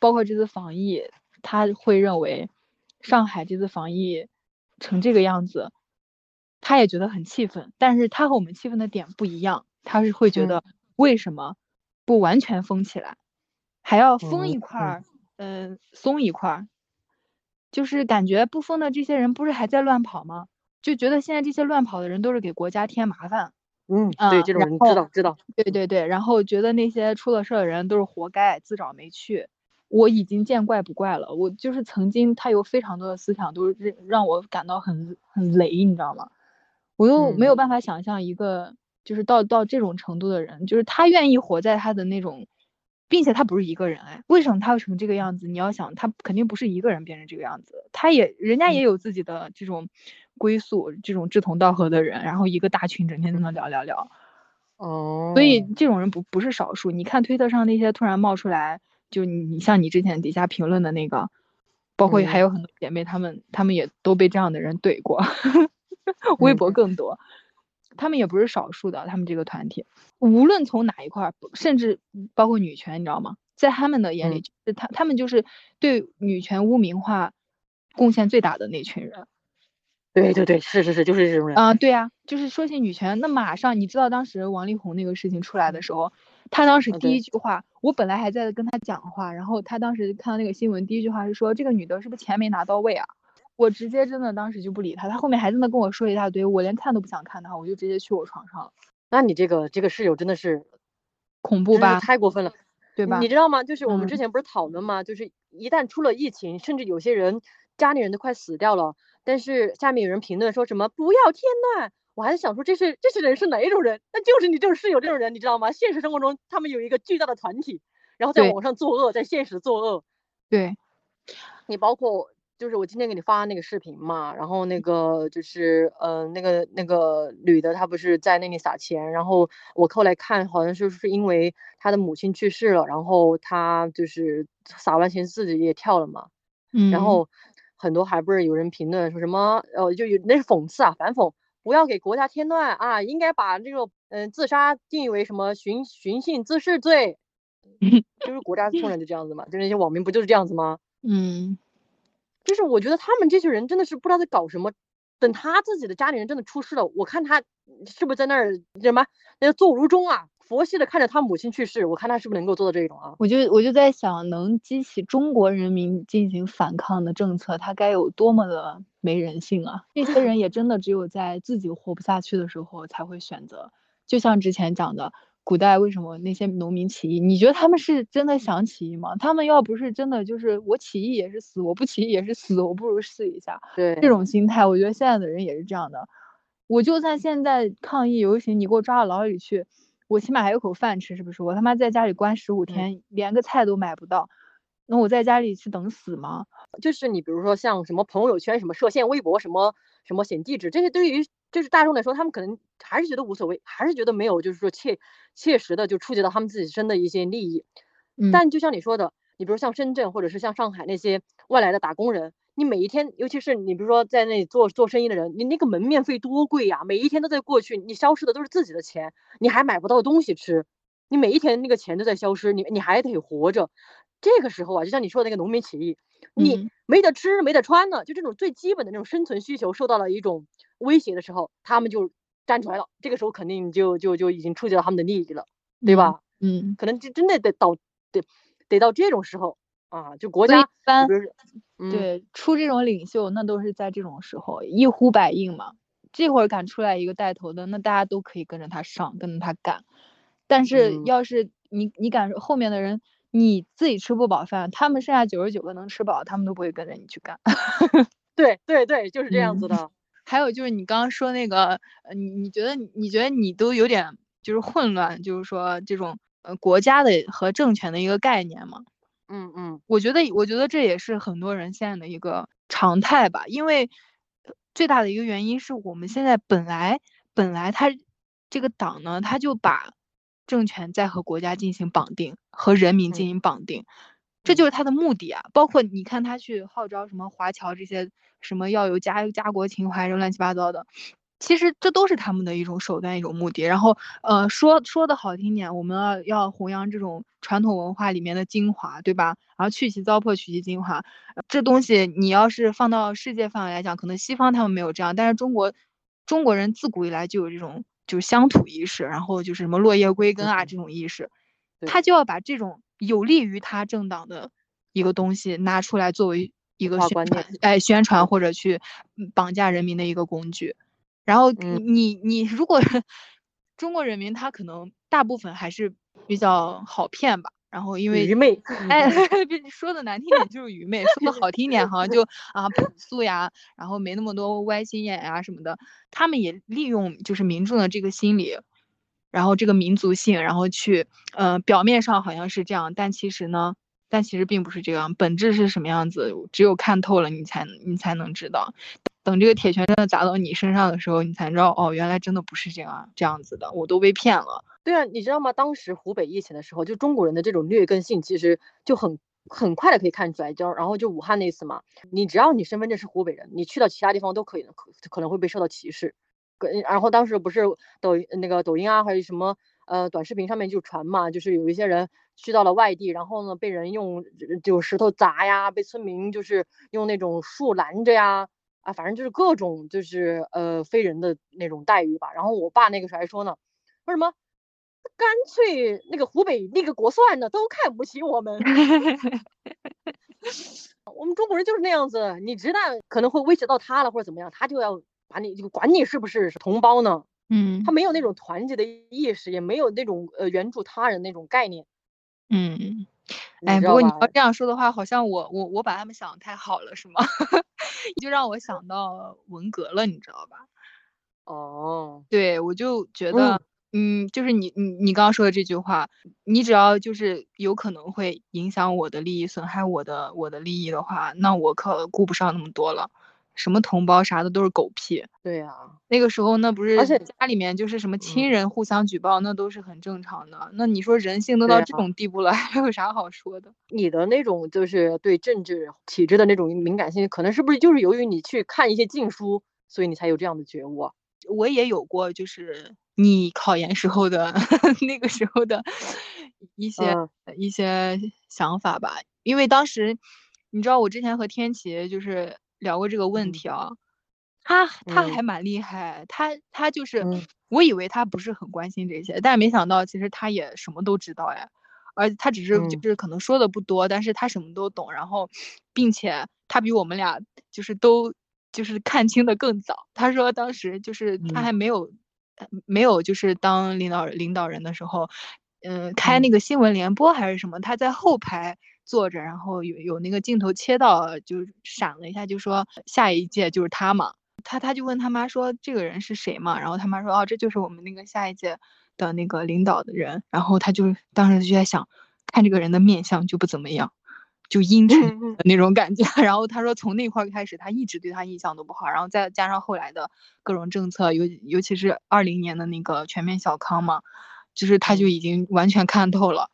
包括这次防疫，他会认为上海这次防疫成这个样子，他也觉得很气愤，但是他和我们气愤的点不一样，他是会觉嗯得为什么不完全封起来，还要封一嗯块儿，嗯、松一块儿，就是感觉不封的这些人不是还在乱跑吗？就觉得现在这些乱跑的人都是给国家添麻烦。嗯，啊对，这种人知道知道。对对对，然后觉得那些出了事儿的人都是活该，自找没趣。我已经见怪不怪了。我就是曾经他有非常多的思想都是让让我感到很很雷，你知道吗？我又没有嗯办法想象一个就是到到这种程度的人，就是他愿意活在他的那种，并且他不是一个人哎，为什么他会成这个样子？你要想，他肯定不是一个人变成这个样子，他也人家也有自己的这种归宿，这种志同道合的人，然后一个大群整天在那聊聊聊。哦，所以这种人不不是少数。你看推特上那些突然冒出来，就你你像你之前底下评论的那个，包括还嗯有很多姐妹，她们她们也都被这样的人怼过，[LAUGHS] 微嗯博更多。他们也不是少数的，他们这个团体，无论从哪一块儿，甚至包括女权，你知道吗？在他们的眼里，嗯就是他他们就是对女权污名化贡献最大的那群人。对对对，是是是，就是这种人。啊、对呀、就是说起女权，那马上你知道当时王力宏那个事情出来的时候，他当时第一句话，我本来还在跟他讲话，然后他当时看到那个新闻，第一句话是说这个女的是不是钱没拿到位啊？我直接真的当时就不理他，他后面还在那跟我说一大堆，我连看都不想看他，我就直接去我床上了，那你这个这个室友真的是恐怖吧？太过分了，对吧你？知道吗？就是我们之嗯前不是讨论吗？就是一旦出了疫情，甚至有些人家里人都快死掉了，但是下面有人评论说什么不要添乱，我还在想说这是这些人是哪一种人？那就是你这种室友这种人，你知道吗？现实生活中他们有一个巨大的团体，然后在网上作恶，在现实作恶。对，你包括就是我今天给你发那个视频嘛，然后那个就是呃那个那个女的她不是在那里撒钱，然后我后来看好像就是因为她的母亲去世了，然后她就是撒完钱自己也跳了嘛，嗯，然后很多还不是有人评论说什么呃就有那是讽刺啊反讽，不要给国家添乱啊，应该把这个嗯、呃自杀定义为什么寻寻衅滋事罪，[LAUGHS] 就是国家突然就这样子嘛，就那些网民不就是这样子吗？嗯，就是我觉得他们这些人真的是不知道在搞什么。等他自己的家里人真的出事了，我看他是不是在那儿什么那个坐如钟啊，佛系的看着他母亲去世，我看他是不是能够做到这种啊？我就我就在想，能激起中国人民进行反抗的政策，他该有多么的没人性啊！这些人也真的只有在自己活不下去的时候才会选择。就像之前讲的，古代为什么那些农民起义？你觉得他们是真的想起义吗？他们要不是真的就是我起义也是死，我不起义也是死，我不如试一下。对，这种心态，我觉得现在的人也是这样的。我就算现在抗议游行，你给我抓到牢里去，我起码还有口饭吃，是不是？我他妈在家里关十五天，连个菜都买不到，那我在家里去等死吗？就是你比如说像什么朋友圈、什么设限微博、什么什么显地址，这些对于就是大众来说，他们可能还是觉得无所谓，还是觉得没有就是说切切实的就触及到他们自己身的一些利益。嗯，但就像你说的，你比如像深圳或者是像上海那些外来的打工人，你每一天，尤其是你比如说在那里做做生意的人，你那个门面费多贵呀、每一天都在过去，你消失的都是自己的钱，你还买不到东西吃，你每一天那个钱都在消失，你你还得活着。这个时候啊，就像你说的那个农民起义，你嗯没得吃没得穿呢，就这种最基本的那种生存需求受到了一种威胁的时候，他们就站出来了。这个时候肯定就就就已经触及到他们的利益了，对吧？嗯，可能就真的得到得得到这种时候啊，就国家一般对出这种领袖，那都是在这种时候一呼百应嘛。这会儿敢出来一个带头的，那大家都可以跟着他上，跟着他干。但是嗯要是你你感受后面的人，你自己吃不饱饭，他们剩下九十九个能吃饱，他们都不会跟着你去干。[LAUGHS] 对对对，就是这样子的。[LAUGHS] 还有就是你刚刚说那个，呃，你你觉得你觉得你都有点就是混乱，就是说这种呃国家的和政权的一个概念嘛。嗯嗯，我觉得我觉得这也是很多人现在的一个常态吧，因为最大的一个原因是我们现在本来本来他这个党呢，他就把政权在和国家进行绑定，和人民进行绑定，这就是他的目的啊。包括你看他去号召什么华侨这些。什么要有家家国情怀，这乱七八糟的，其实这都是他们的一种手段，一种目的。然后，呃，说说的好听点，我们要要弘扬这种传统文化里面的精华，对吧？然后去其糟粕，取其精华。这东西你要是放到世界范围来讲，可能西方他们没有这样，但是中国中国人自古以来就有这种就是乡土意识，然后就是什么落叶归根啊这种意识，他就要把这种有利于他政党的一个东西拿出来作为。一个宣传，哎，宣传或者去绑架人民的一个工具。然后你你如果 [LAUGHS] 中国人民他可能大部分还是比较好骗吧。然后因为愚昧，哎，[LAUGHS] 说的难听点就是愚昧，说的好听点好像就 [LAUGHS] 啊朴素呀，然后没那么多歪心眼呀什么的。他们也利用就是民众的这个心理，然后这个民族性，然后去呃表面上好像是这样，但其实呢。但其实并不是这样，本质是什么样子，只有看透了，你才你才能知道。等这个铁拳真的砸到你身上的时候，你才知道，哦，原来真的不是这样这样子的，我都被骗了。对啊，你知道吗？当时湖北疫情的时候，就中国人的这种劣根性，其实就很很快的可以看出来。就然后就武汉那次嘛，你只要你身份证是湖北人，你去到其他地方都可以可可能会被受到歧视。然后当时不是抖那个抖音啊，还有什么呃短视频上面就传嘛，就是有一些人。去到了外地，然后呢，被人用就石头砸呀，被村民就是用那种树拦着呀，啊，反正就是各种就是呃非人的那种待遇吧。然后我爸那个时候还说呢，说什么干脆那个湖北那个国算的都看不起我们，[LAUGHS] 我们中国人就是那样子，你知道可能会威胁到他了或者怎么样，他就要把你就管你是不是同胞呢？嗯，他没有那种团结的意识，也没有那种呃援助他人那种概念。嗯，哎，不过你要这样说的话，好像我我我把他们想的太好了，是吗？[LAUGHS] 就让我想到文革了，你知道吧？哦，对，我就觉得，嗯，就是你你你刚刚说的这句话，你只要就是有可能会影响我的利益，损害我的我的利益的话，那我可顾不上那么多了。什么同胞啥的都是狗屁。对呀，那个时候那不是，而且家里面就是什么亲人互相举报，那都是很正常的。那你说人性都到这种地步了，[LAUGHS] 还有啥好说的？你的那种就是对政治体制的那种敏感性，可能是不是就是由于你去看一些禁书，所以你才有这样的觉悟？我也有过，就是你考研时候的 [LAUGHS] 那个时候的一些一些想法吧。因为当时你知道，我之前和天琪就是。聊过这个问题啊，他他还蛮厉害，他他就是，我以为他不是很关心这些，但是没想到其实他也什么都知道哎，而他只是就是可能说的不多，但是他什么都懂，然后，并且他比我们俩就是都就是看清的更早。他说当时就是他还没有没有就是当领导领导人的时候，嗯，开那个新闻联播还是什么，他在后排。坐着，然后有有那个镜头切到，就闪了一下，就说下一届就是他嘛。他他就问他妈说这个人是谁嘛？然后他妈说哦，这就是我们那个下一届的那个领导的人。然后他就当时就在想，看这个人的面相就不怎么样，就阴沉的那种感觉。[LAUGHS] 然后他说从那块开始，他一直对他印象都不好。然后再加上后来的各种政策，尤尤其是二零年的那个全面小康嘛，就是他就已经完全看透了。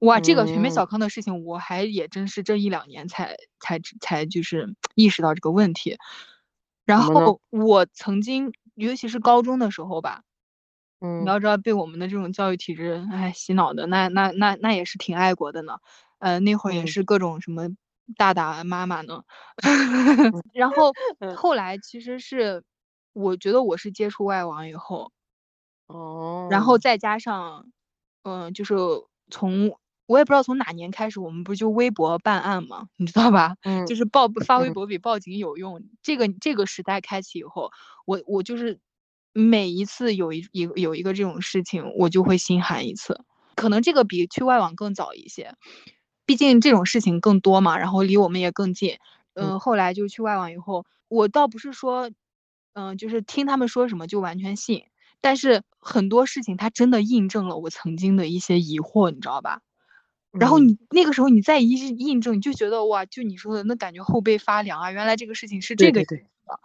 哇，这个全面小康的事情，我还也真是这一两年才才才就是意识到这个问题。然后我曾经，尤其是高中的时候吧，嗯，你要知道被我们的这种教育体制哎洗脑的，那那那那也是挺爱国的呢。呃，那会儿也是各种什么大大妈妈呢。[LAUGHS] 然后后来其实是，我觉得我是接触外网以后，哦，然后再加上，嗯，就是从。我也不知道从哪年开始，我们不就微博办案嘛，你知道吧？嗯，就是报发微博比报警有用。这个这个时代开启以后，我我就是每一次有一有有一个这种事情，我就会心寒一次。可能这个比去外网更早一些，毕竟这种事情更多嘛，然后离我们也更近。嗯，后来就去外网以后，我倒不是说，嗯，就是听他们说什么就完全信，但是很多事情它真的印证了我曾经的一些疑惑，你知道吧？然后你那个时候你再一印证，你就觉得哇，就你说的那感觉后背发凉啊！原来这个事情是这个样子的，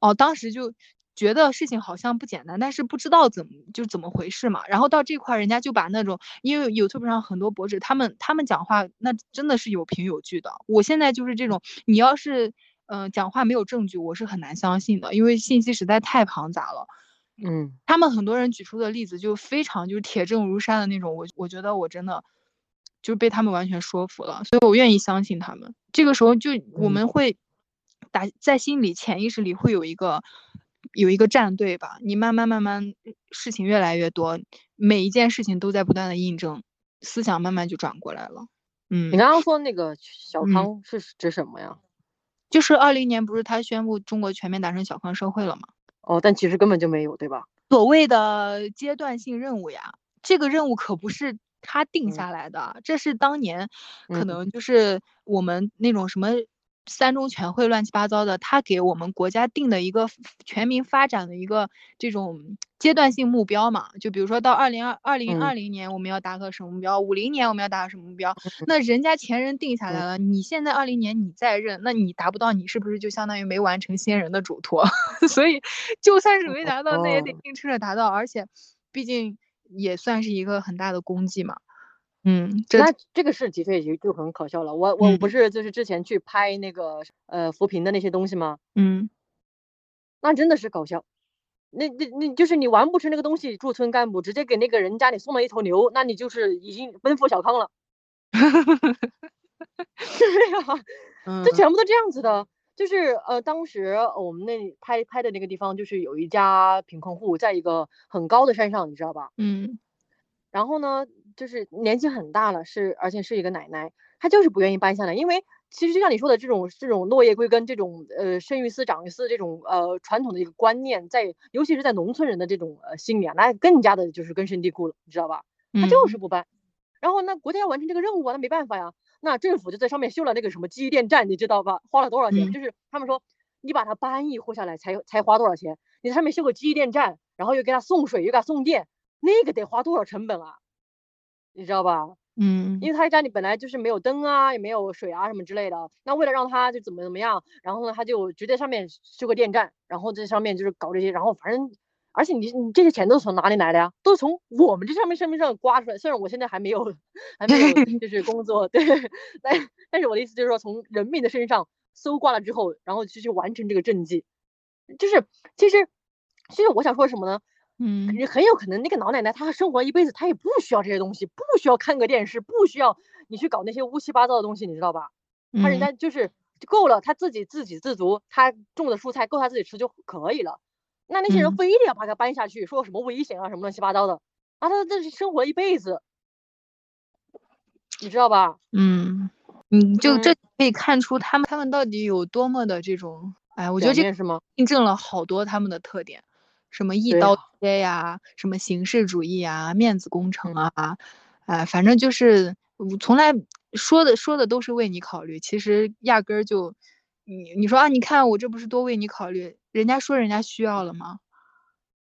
哦，当时就觉得事情好像不简单，但是不知道怎么就怎么回事嘛。然后到这块，人家就把那种因为 YouTube 上很多博主，他们他们讲话那真的是有凭有据的。我现在就是这种，你要是嗯讲话没有证据，我是很难相信的，因为信息实在太庞杂了。嗯，他们很多人举出的例子就非常就是铁证如山的那种，我我觉得我真的。就被他们完全说服了，所以我愿意相信他们。这个时候就我们会打在心里潜意识里会有一个有一个战队吧。你慢慢慢慢事情越来越多，每一件事情都在不断的印证，思想慢慢就转过来了。嗯，你刚刚说那个小康是指什么呀？就是二零年不是他宣布中国全面达成小康社会了吗？哦，但其实根本就没有，对吧？所谓的阶段性任务呀，这个任务可不是。他定下来的，这是当年可能就是我们那种什么三中全会乱七八糟的，他给我们国家定的一个全民发展的一个这种阶段性目标嘛。就比如说到二零二二零二零年我们要达个什么目标，五零年我们要达到什么目标，那人家前人定下来了，你现在二零年你再认，那你达不到，你是不是就相当于没完成先人的嘱托？[LAUGHS] 所以就算是没达到，那也得硬撑着达到，而且毕竟。也算是一个很大的功绩嘛，嗯，那这个是的确就就很可笑了。我我不是就是之前去拍那个呃扶贫的那些东西吗？嗯，那真的是搞笑。那那那就是你完不成那个东西，驻村干部直接给那个人家里送了一头牛，那你就是已经奔赴小康了。哈哈哈哈哈！对呀，这全部都这样子的。就是呃，当时我们那拍拍的那个地方，就是有一家贫困户，在一个很高的山上，你知道吧？嗯。然后呢，就是年纪很大了，是而且是一个奶奶，她就是不愿意搬下来，因为其实就像你说的这种这种落叶归根，这种呃生于斯长于斯这种呃传统的一个观念，在尤其是在农村人的这种呃心里啊，那更加的就是根深蒂固了，你知道吧？他就是不搬。然后那，国家要完成这个任务啊，那没办法呀。那政府就在上面修了那个什么基电站，你知道吧？花了多少钱？就是他们说，你把它搬一户下来才才花多少钱？你在上面修个基电站，然后又给他送水，又给他送电，那个得花多少成本啊？你知道吧？嗯，因为他家里本来就是没有灯啊，也没有水啊什么之类的。那为了让他就怎么怎么样，然后呢，他就直接上面修个电站，然后在上面就是搞这些，然后反正。而且你你这些钱都是从哪里来的呀？都是从我们这上面身份证刮出来。虽然我现在还没有还没有 [LAUGHS] 就是工作，对，但但是我的意思就是说，从人民的身上搜刮了之后，然后去去完成这个政绩，就是其实其实我想说什么呢？嗯，很有可能那个老奶奶她生活一辈子，她也不需要这些东西，不需要看个电视，不需要你去搞那些乌七八糟的东西，你知道吧？她人家就是够了，她自己自给自足，她种的蔬菜够她自己吃就可以了。那那些人非得要把她搬下去，说什么危险啊，什么乱七八糟的啊，她这是生活一辈子，你知道吧？嗯，你就这可以看出他们他们到底有多么的这种，哎，我觉得这？印证了好多他们的特点，什么一刀切呀，什么形式主义啊，面子工程啊，哎，反正就是我从来说的说的都是为你考虑，其实压根儿就。你你说啊，你看我这不是多为你考虑，人家说人家需要了吗？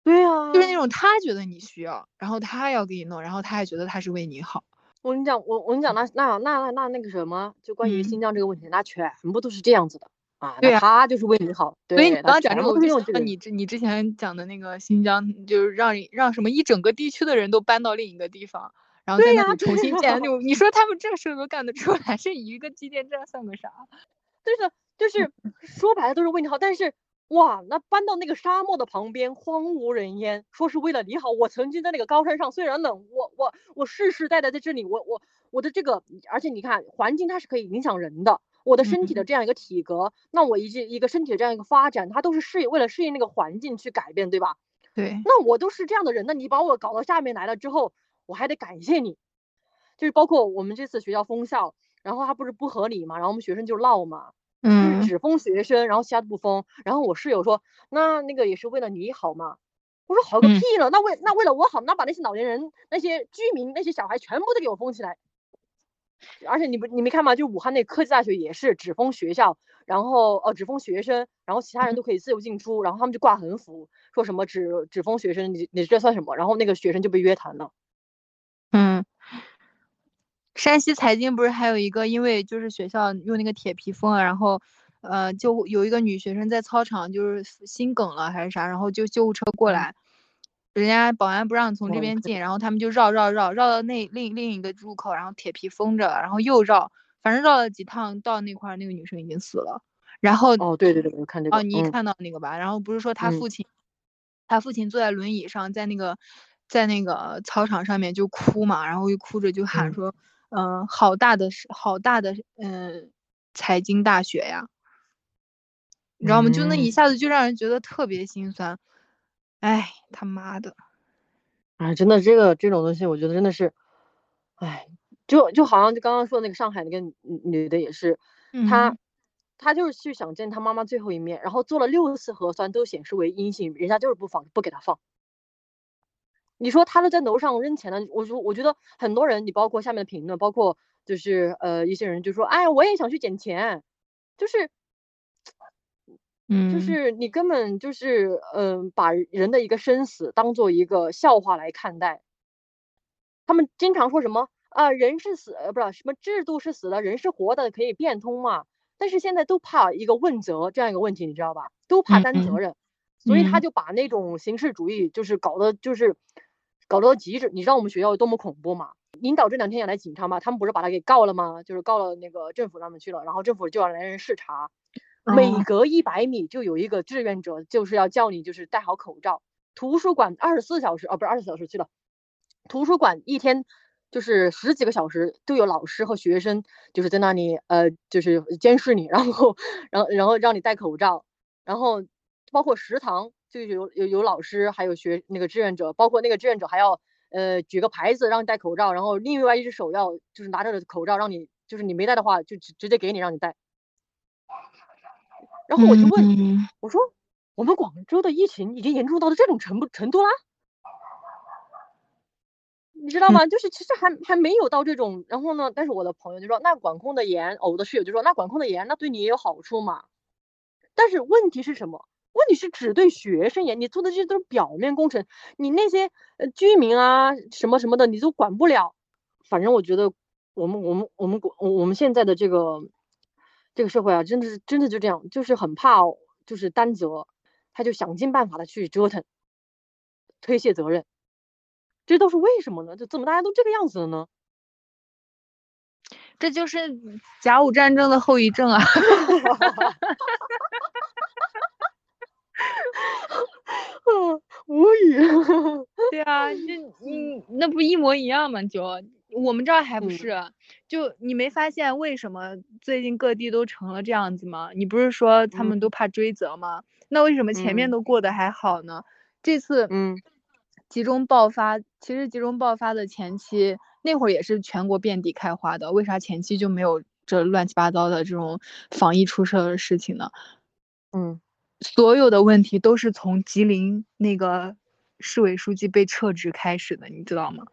对呀，就是那种他觉得你需要，然后他要给你弄，然后他还觉得他是为你好。我跟你讲，我我跟你讲，那那那那那个什么，就关于新疆这个问题，那全部都是这样子的啊。对啊，他就是为你好。所以你刚刚讲这个，我就想你之你之前讲的那个新疆，就是让让什么一整个地区的人都搬到另一个地方，然后在那里重新建。[LAUGHS] 就你说他们这事都干得出来，这一个基建站算个啥？[LAUGHS] 对的。就是说白了都是为你好，但是哇，那搬到那个沙漠的旁边，荒无人烟，说是为了你好。我曾经在那个高山上，虽然冷，我我我世世代代在这里，我我我的这个，而且你看环境它是可以影响人的，我的身体的这样一个体格，那我一一个身体的这样一个发展，它都是适应为了适应那个环境去改变，对吧？对。那我都是这样的人，那你把我搞到下面来了之后，我还得感谢你，就是包括我们这次学校封校，然后它不是不合理嘛，然后我们学生就闹嘛。嗯，只封学生，然后其他的不封。然后我室友说，那那个也是为了你好嘛。我说好个屁了，那为那为了我好，那把那些老年人、那些居民、那些小孩全部都给我封起来。而且你不你没看吗？就武汉那科技大学也是只封学校，然后呃只封学生，然后其他人都可以自由进出，然后他们就挂横幅，说什么只只封学生，你你这算什么？然后那个学生就被约谈了。嗯，山西财经不是还有一个，因为就是学校用那个铁皮封了，然后呃就有一个女学生在操场就是心梗了还是啥，然后就救护车过来。人家保安不让从这边进，然后他们就绕绕绕绕到那另另一个入口，然后铁皮封着，然后又绕，反正绕了几趟，到那块儿那个女生已经死了。然后哦，对对对，我看这个。哦，你看到那个吧？然后不是说他父亲，他父亲坐在轮椅上，在那个在那个操场上面就哭嘛，然后又哭着就喊说：“嗯，好大的好大的嗯财经大学呀！”你知道吗？就那一下子就让人觉得特别心酸。哎，他妈的！哎，真的，这个这种东西，我觉得真的是，哎，就就好像就刚刚说那个上海那个女的也是，她她就是去想见她妈妈最后一面，然后做了六次核酸都显示为阴性，人家就是不放，不给她放。你说她都在楼上扔钱了，我说我觉得很多人，你包括下面的评论，包括就是呃一些人就说，哎，我也想去捡钱，就是。嗯，就是你根本就是，嗯，把人的一个生死当做一个笑话来看待。他们经常说什么啊，人是死，呃，不是什么制度是死的，人是活的，可以变通嘛。但是现在都怕一个问责这样一个问题，你知道吧？都怕担责任，所以他就把那种形式主义就是搞得就是搞到极致。你知道我们学校有多么恐怖吗？领导这两天也来警察嘛，他们不是把他给告了吗？就是告了那个政府那边去了，然后政府就要来人视察。每隔一百米就有一个志愿者，就是要叫你就是戴好口罩。图书馆二十四小时，哦，不是二十四小时去了。图书馆一天就是十几个小时，都有老师和学生就是在那里，呃，就是监视你，然后，然后，然后让你戴口罩。然后包括食堂就有有有老师，还有学那个志愿者，包括那个志愿者还要呃举个牌子让你戴口罩，然后另外一只手要就是拿着口罩让你，就是你没戴的话就直直接给你让你戴。然后我就问，我说我们广州的疫情已经严重到了这种程度程度啦，你知道吗？就是其实还还没有到这种。然后呢，但是我的朋友就说，那管控的严，我的室友就说，那管控的严，那对你也有好处嘛。但是问题是什么？问题是只对学生严，你做的这些都是表面工程，你那些呃居民啊什么什么的，你都管不了。反正我觉得我们我们我们国我们现在的这个。这个社会啊，真的是真的就这样，就是很怕，就是担责，他就想尽办法的去折腾，推卸责任，这都是为什么呢？就怎么大家都这个样子了呢？这就是甲午战争的后遗症啊！[LAUGHS] [LAUGHS] [LAUGHS] 无语。[LAUGHS] 对啊，这 [LAUGHS] 你那不一模一样吗？就。我们这儿还不是，就你没发现为什么最近各地都成了这样子吗？你不是说他们都怕追责吗？那为什么前面都过得还好呢？这次嗯，集中爆发，其实集中爆发的前期那会儿也是全国遍地开花的，为啥前期就没有这乱七八糟的这种防疫出事的事情呢？嗯，所有的问题都是从吉林那个市委书记被撤职开始的，你知道吗？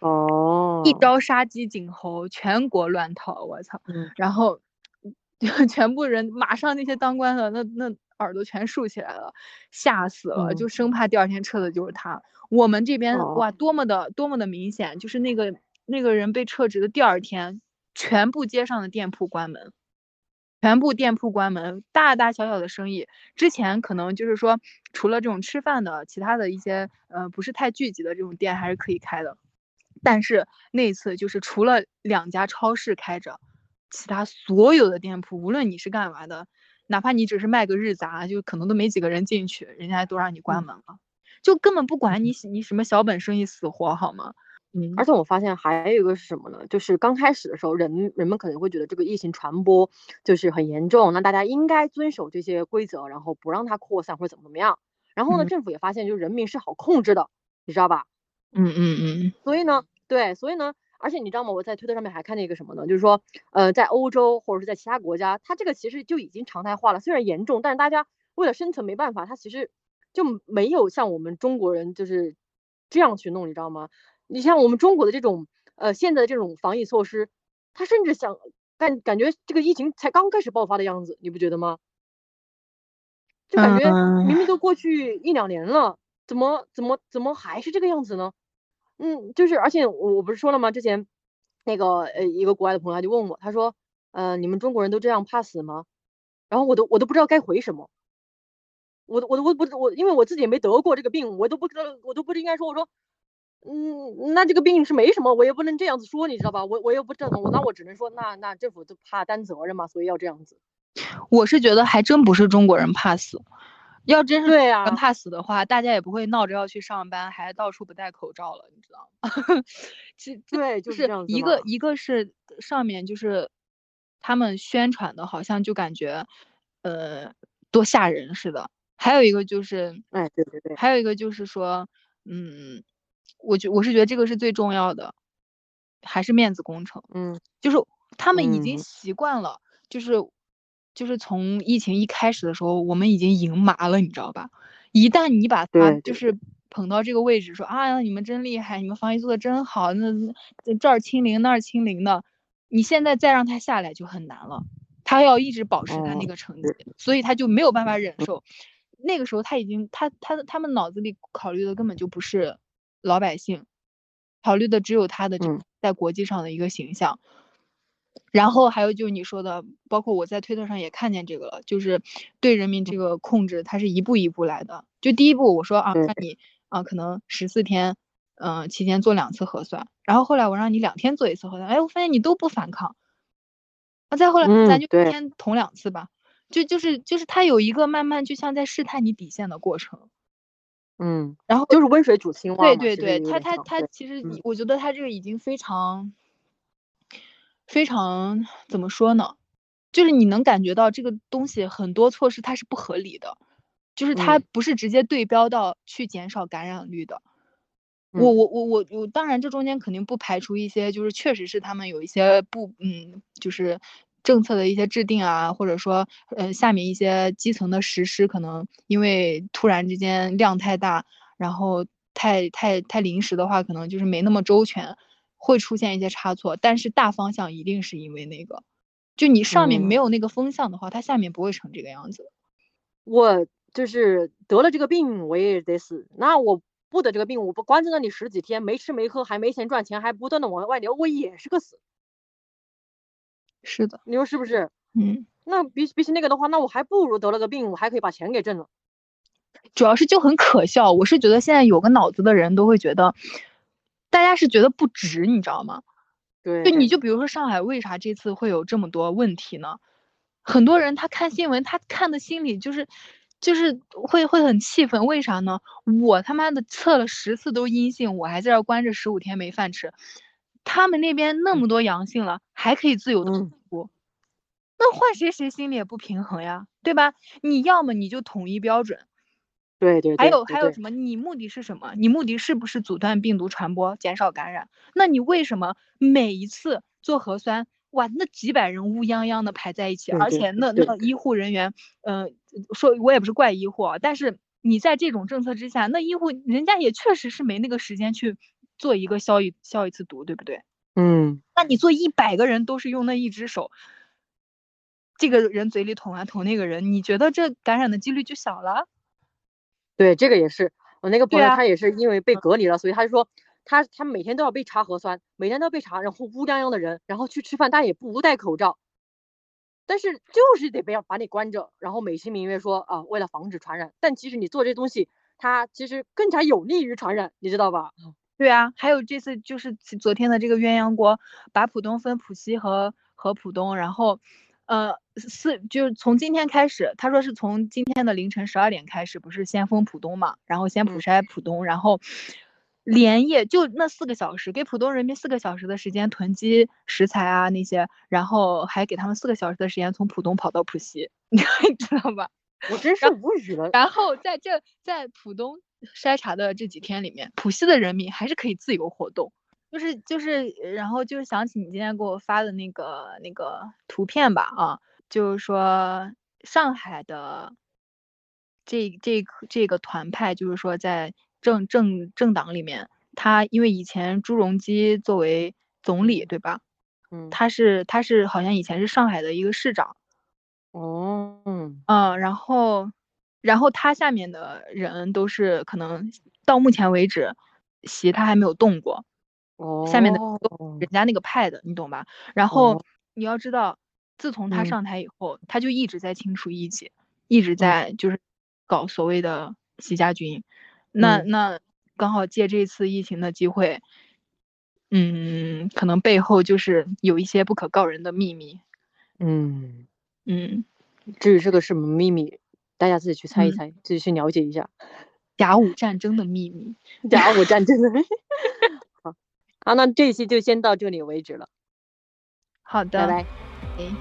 哦，一招杀鸡儆猴，全国乱套，我操！然后全部人马上那些当官的那那耳朵全竖起来了，吓死了，就生怕第二天撤的就是他。我们这边哇，多么的多么的明显，就是那个那个人被撤职的第二天，全部街上的店铺关门，全部店铺关门，大大小小的生意，之前可能就是说除了这种吃饭的，其他的一些呃不是太聚集的这种店还是可以开的。但是那一次就是除了两家超市开着，其他所有的店铺，无论你是干嘛的，哪怕你只是卖个日杂，就可能都没几个人进去，人家都让你关门了，就根本不管你你什么小本生意死活，好吗？嗯。而且我发现还有一个是什么呢？就是刚开始的时候，人人们可能会觉得这个疫情传播就是很严重，那大家应该遵守这些规则，然后不让它扩散或者怎么怎么样。然后呢，政府也发现就是人民是好控制的，你知道吧？嗯嗯嗯，所以呢，对，所以呢，而且你知道吗？我在推特上面还看见一个什么呢？就是说，呃，在欧洲或者是在其他国家，它这个其实就已经常态化了。虽然严重，但是大家为了生存没办法，它其实就没有像我们中国人就是这样去弄，你知道吗？你像我们中国的这种呃现在的这种防疫措施，他甚至想感感觉这个疫情才刚开始爆发的样子，你不觉得吗？就感觉明明都过去一两年了，怎么怎么怎么还是这个样子呢？嗯，就是而且我我不是说了吗？之前那个呃一个国外的朋友他就问我，他说，呃你们中国人都这样怕死吗？然后我都我都不知道该回什么。我我我不我因为我自己也没得过这个病，我都不知道我都不应该说我说，嗯那这个病是没什么，我也不能这样子说，你知道吧？我我又不知道，那我只能说那那政府就怕担责任嘛，所以要这样子。我是觉得还真不是中国人怕死，要真是怕死的话，大家也不会闹着要去上班，还到处不戴口罩了，你知道吗？[LAUGHS] 其实对，就是一个一个是上面就是他们宣传的，好像就感觉呃多吓人似的，还有一个就是，哎，对对对，还有一个就是说，嗯，我觉我是觉得这个是最重要的，还是面子工程。嗯就是他们已经嗯习惯了，就是就是从疫情一开始的时候，我们已经赢麻了，你知道吧？一旦你把它对对就是捧到这个位置，说啊你们真厉害，你们防疫做的真好，那那这儿清零那儿清零的，你现在再让他下来就很难了，他要一直保持他那哦个成绩，所以他就没有办法忍受。那个时候他已经他他他们脑子里考虑的根本就不是老百姓，考虑的只有他的在国际上的一个形象。然后还有就是你说的，包括我在推特上也看见这个了，就是对人民这个控制，它是一步一步来的。就第一步我说啊，对让你啊可能十四天，嗯、期间做两次核酸，然后后来我让你两天做一次核酸，哎，我发现你都不反抗，啊，再后来咱就一天捅两次吧，就就是就是他有一个慢慢就像在试探你底线的过程，嗯，然后就是温水煮青蛙对对对，他他他其实我觉得他这个已经非常非常怎么说呢？就是你能感觉到这个东西很多措施它是不合理的，就是它嗯不是直接对标到去减少感染率的。我嗯我我我我当然这中间肯定不排除一些，就是确实是他们有一些不嗯，就是政策的一些制定啊，或者说呃下面一些基层的实施，可能因为突然之间量太大，然后太太太临时的话，可能就是没那么周全，会出现一些差错。但是大方向一定是因为那个，就你上面没嗯有那个风向的话，它下面不会成这个样子。我就是得了这个病，我也得死。那我不得这个病，我不关在那里十几天，没吃没喝，还没钱赚钱，还不断的往外流，我也是个死。是的，你说是不是？嗯。那比比起那个的话，那我还不如得了个病，我还可以把钱给挣了。主要是就很可笑。我是觉得现在有个脑子的人都会觉得，大家是觉得不值，你知道吗？对，就你就比如说上海为啥这次会有这么多问题呢？很多人他看新闻，他看的心里就是就是会会很气愤，为啥呢？我他妈的测了十次都阴性，我还在这儿关着十五天没饭吃，他们那边那么多阳性了，还可以自由的嗯出，那换谁谁心里也不平衡呀，对吧？你要么你就统一标准。对对对，还有还有什么？你目的是什么？你目的是不是阻断病毒传播、减少感染？那你为什么每一次做核酸，哇，那几百人乌泱泱的排在一起，而且那那医护人员，嗯、说我也不是怪医护啊，但是你在这种政策之下，那医护人家也确实是没那个时间去做一个消一消一次毒，对不对？嗯，那你做一百个人都是用那一只手，这个人嘴里捅完捅那个人，你觉得这感染的几率就小了？对，这个也是。我那个朋友他也是因为被隔离了，所以他就说他他每天都要被查核酸，每天都要被查，然后乌泱泱的人，然后去吃饭，他也不戴口罩，但是就是得被把你关着，然后美其名曰说啊，为了防止传染，但其实你做这东西，它其实更加有利于传染，你知道吧？对啊，还有这次就是昨天的这个鸳鸯锅，把浦东分浦西和和浦东，然后，呃，四就是从今天开始，他说是从今天的凌晨十二点开始，不是先封浦东嘛，然后先普嗯筛浦东，然后连夜就那四个小时，给浦东人民四个小时的时间囤积食材啊那些，然后还给他们四个小时的时间从浦东跑到浦西，[LAUGHS] 你知道吧？我真是无语了。然后在这在浦东筛查的这几天里面，浦西的人民还是可以自由活动，就是就是，然后就是想起你今天给我发的那个那个图片吧，啊，就是说上海的这这这个团派，就是说在政政政党里面，他因为以前朱镕基作为总理，对吧？嗯，他是他是好像以前是上海的一个市长。哦，嗯嗯，然后然后他下面的人都是可能到目前为止席他还没有动过，哦，下面的人家那个派的，你懂吧？然后哦。你要知道，自从他嗯。上台以后，他就一直在清除异己，一直在就是搞所谓的习家军。那嗯。那刚好借这次疫情的机会，嗯，可能背后就是有一些不可告人的秘密。嗯，嗯，至于这个是什么秘密，大家自己去猜一嗯猜，自己去了解一下。甲午战争的秘密。[LAUGHS] 甲午战争的。[LAUGHS] 好，好，那这一期就先到这里为止了，好的，拜拜。哎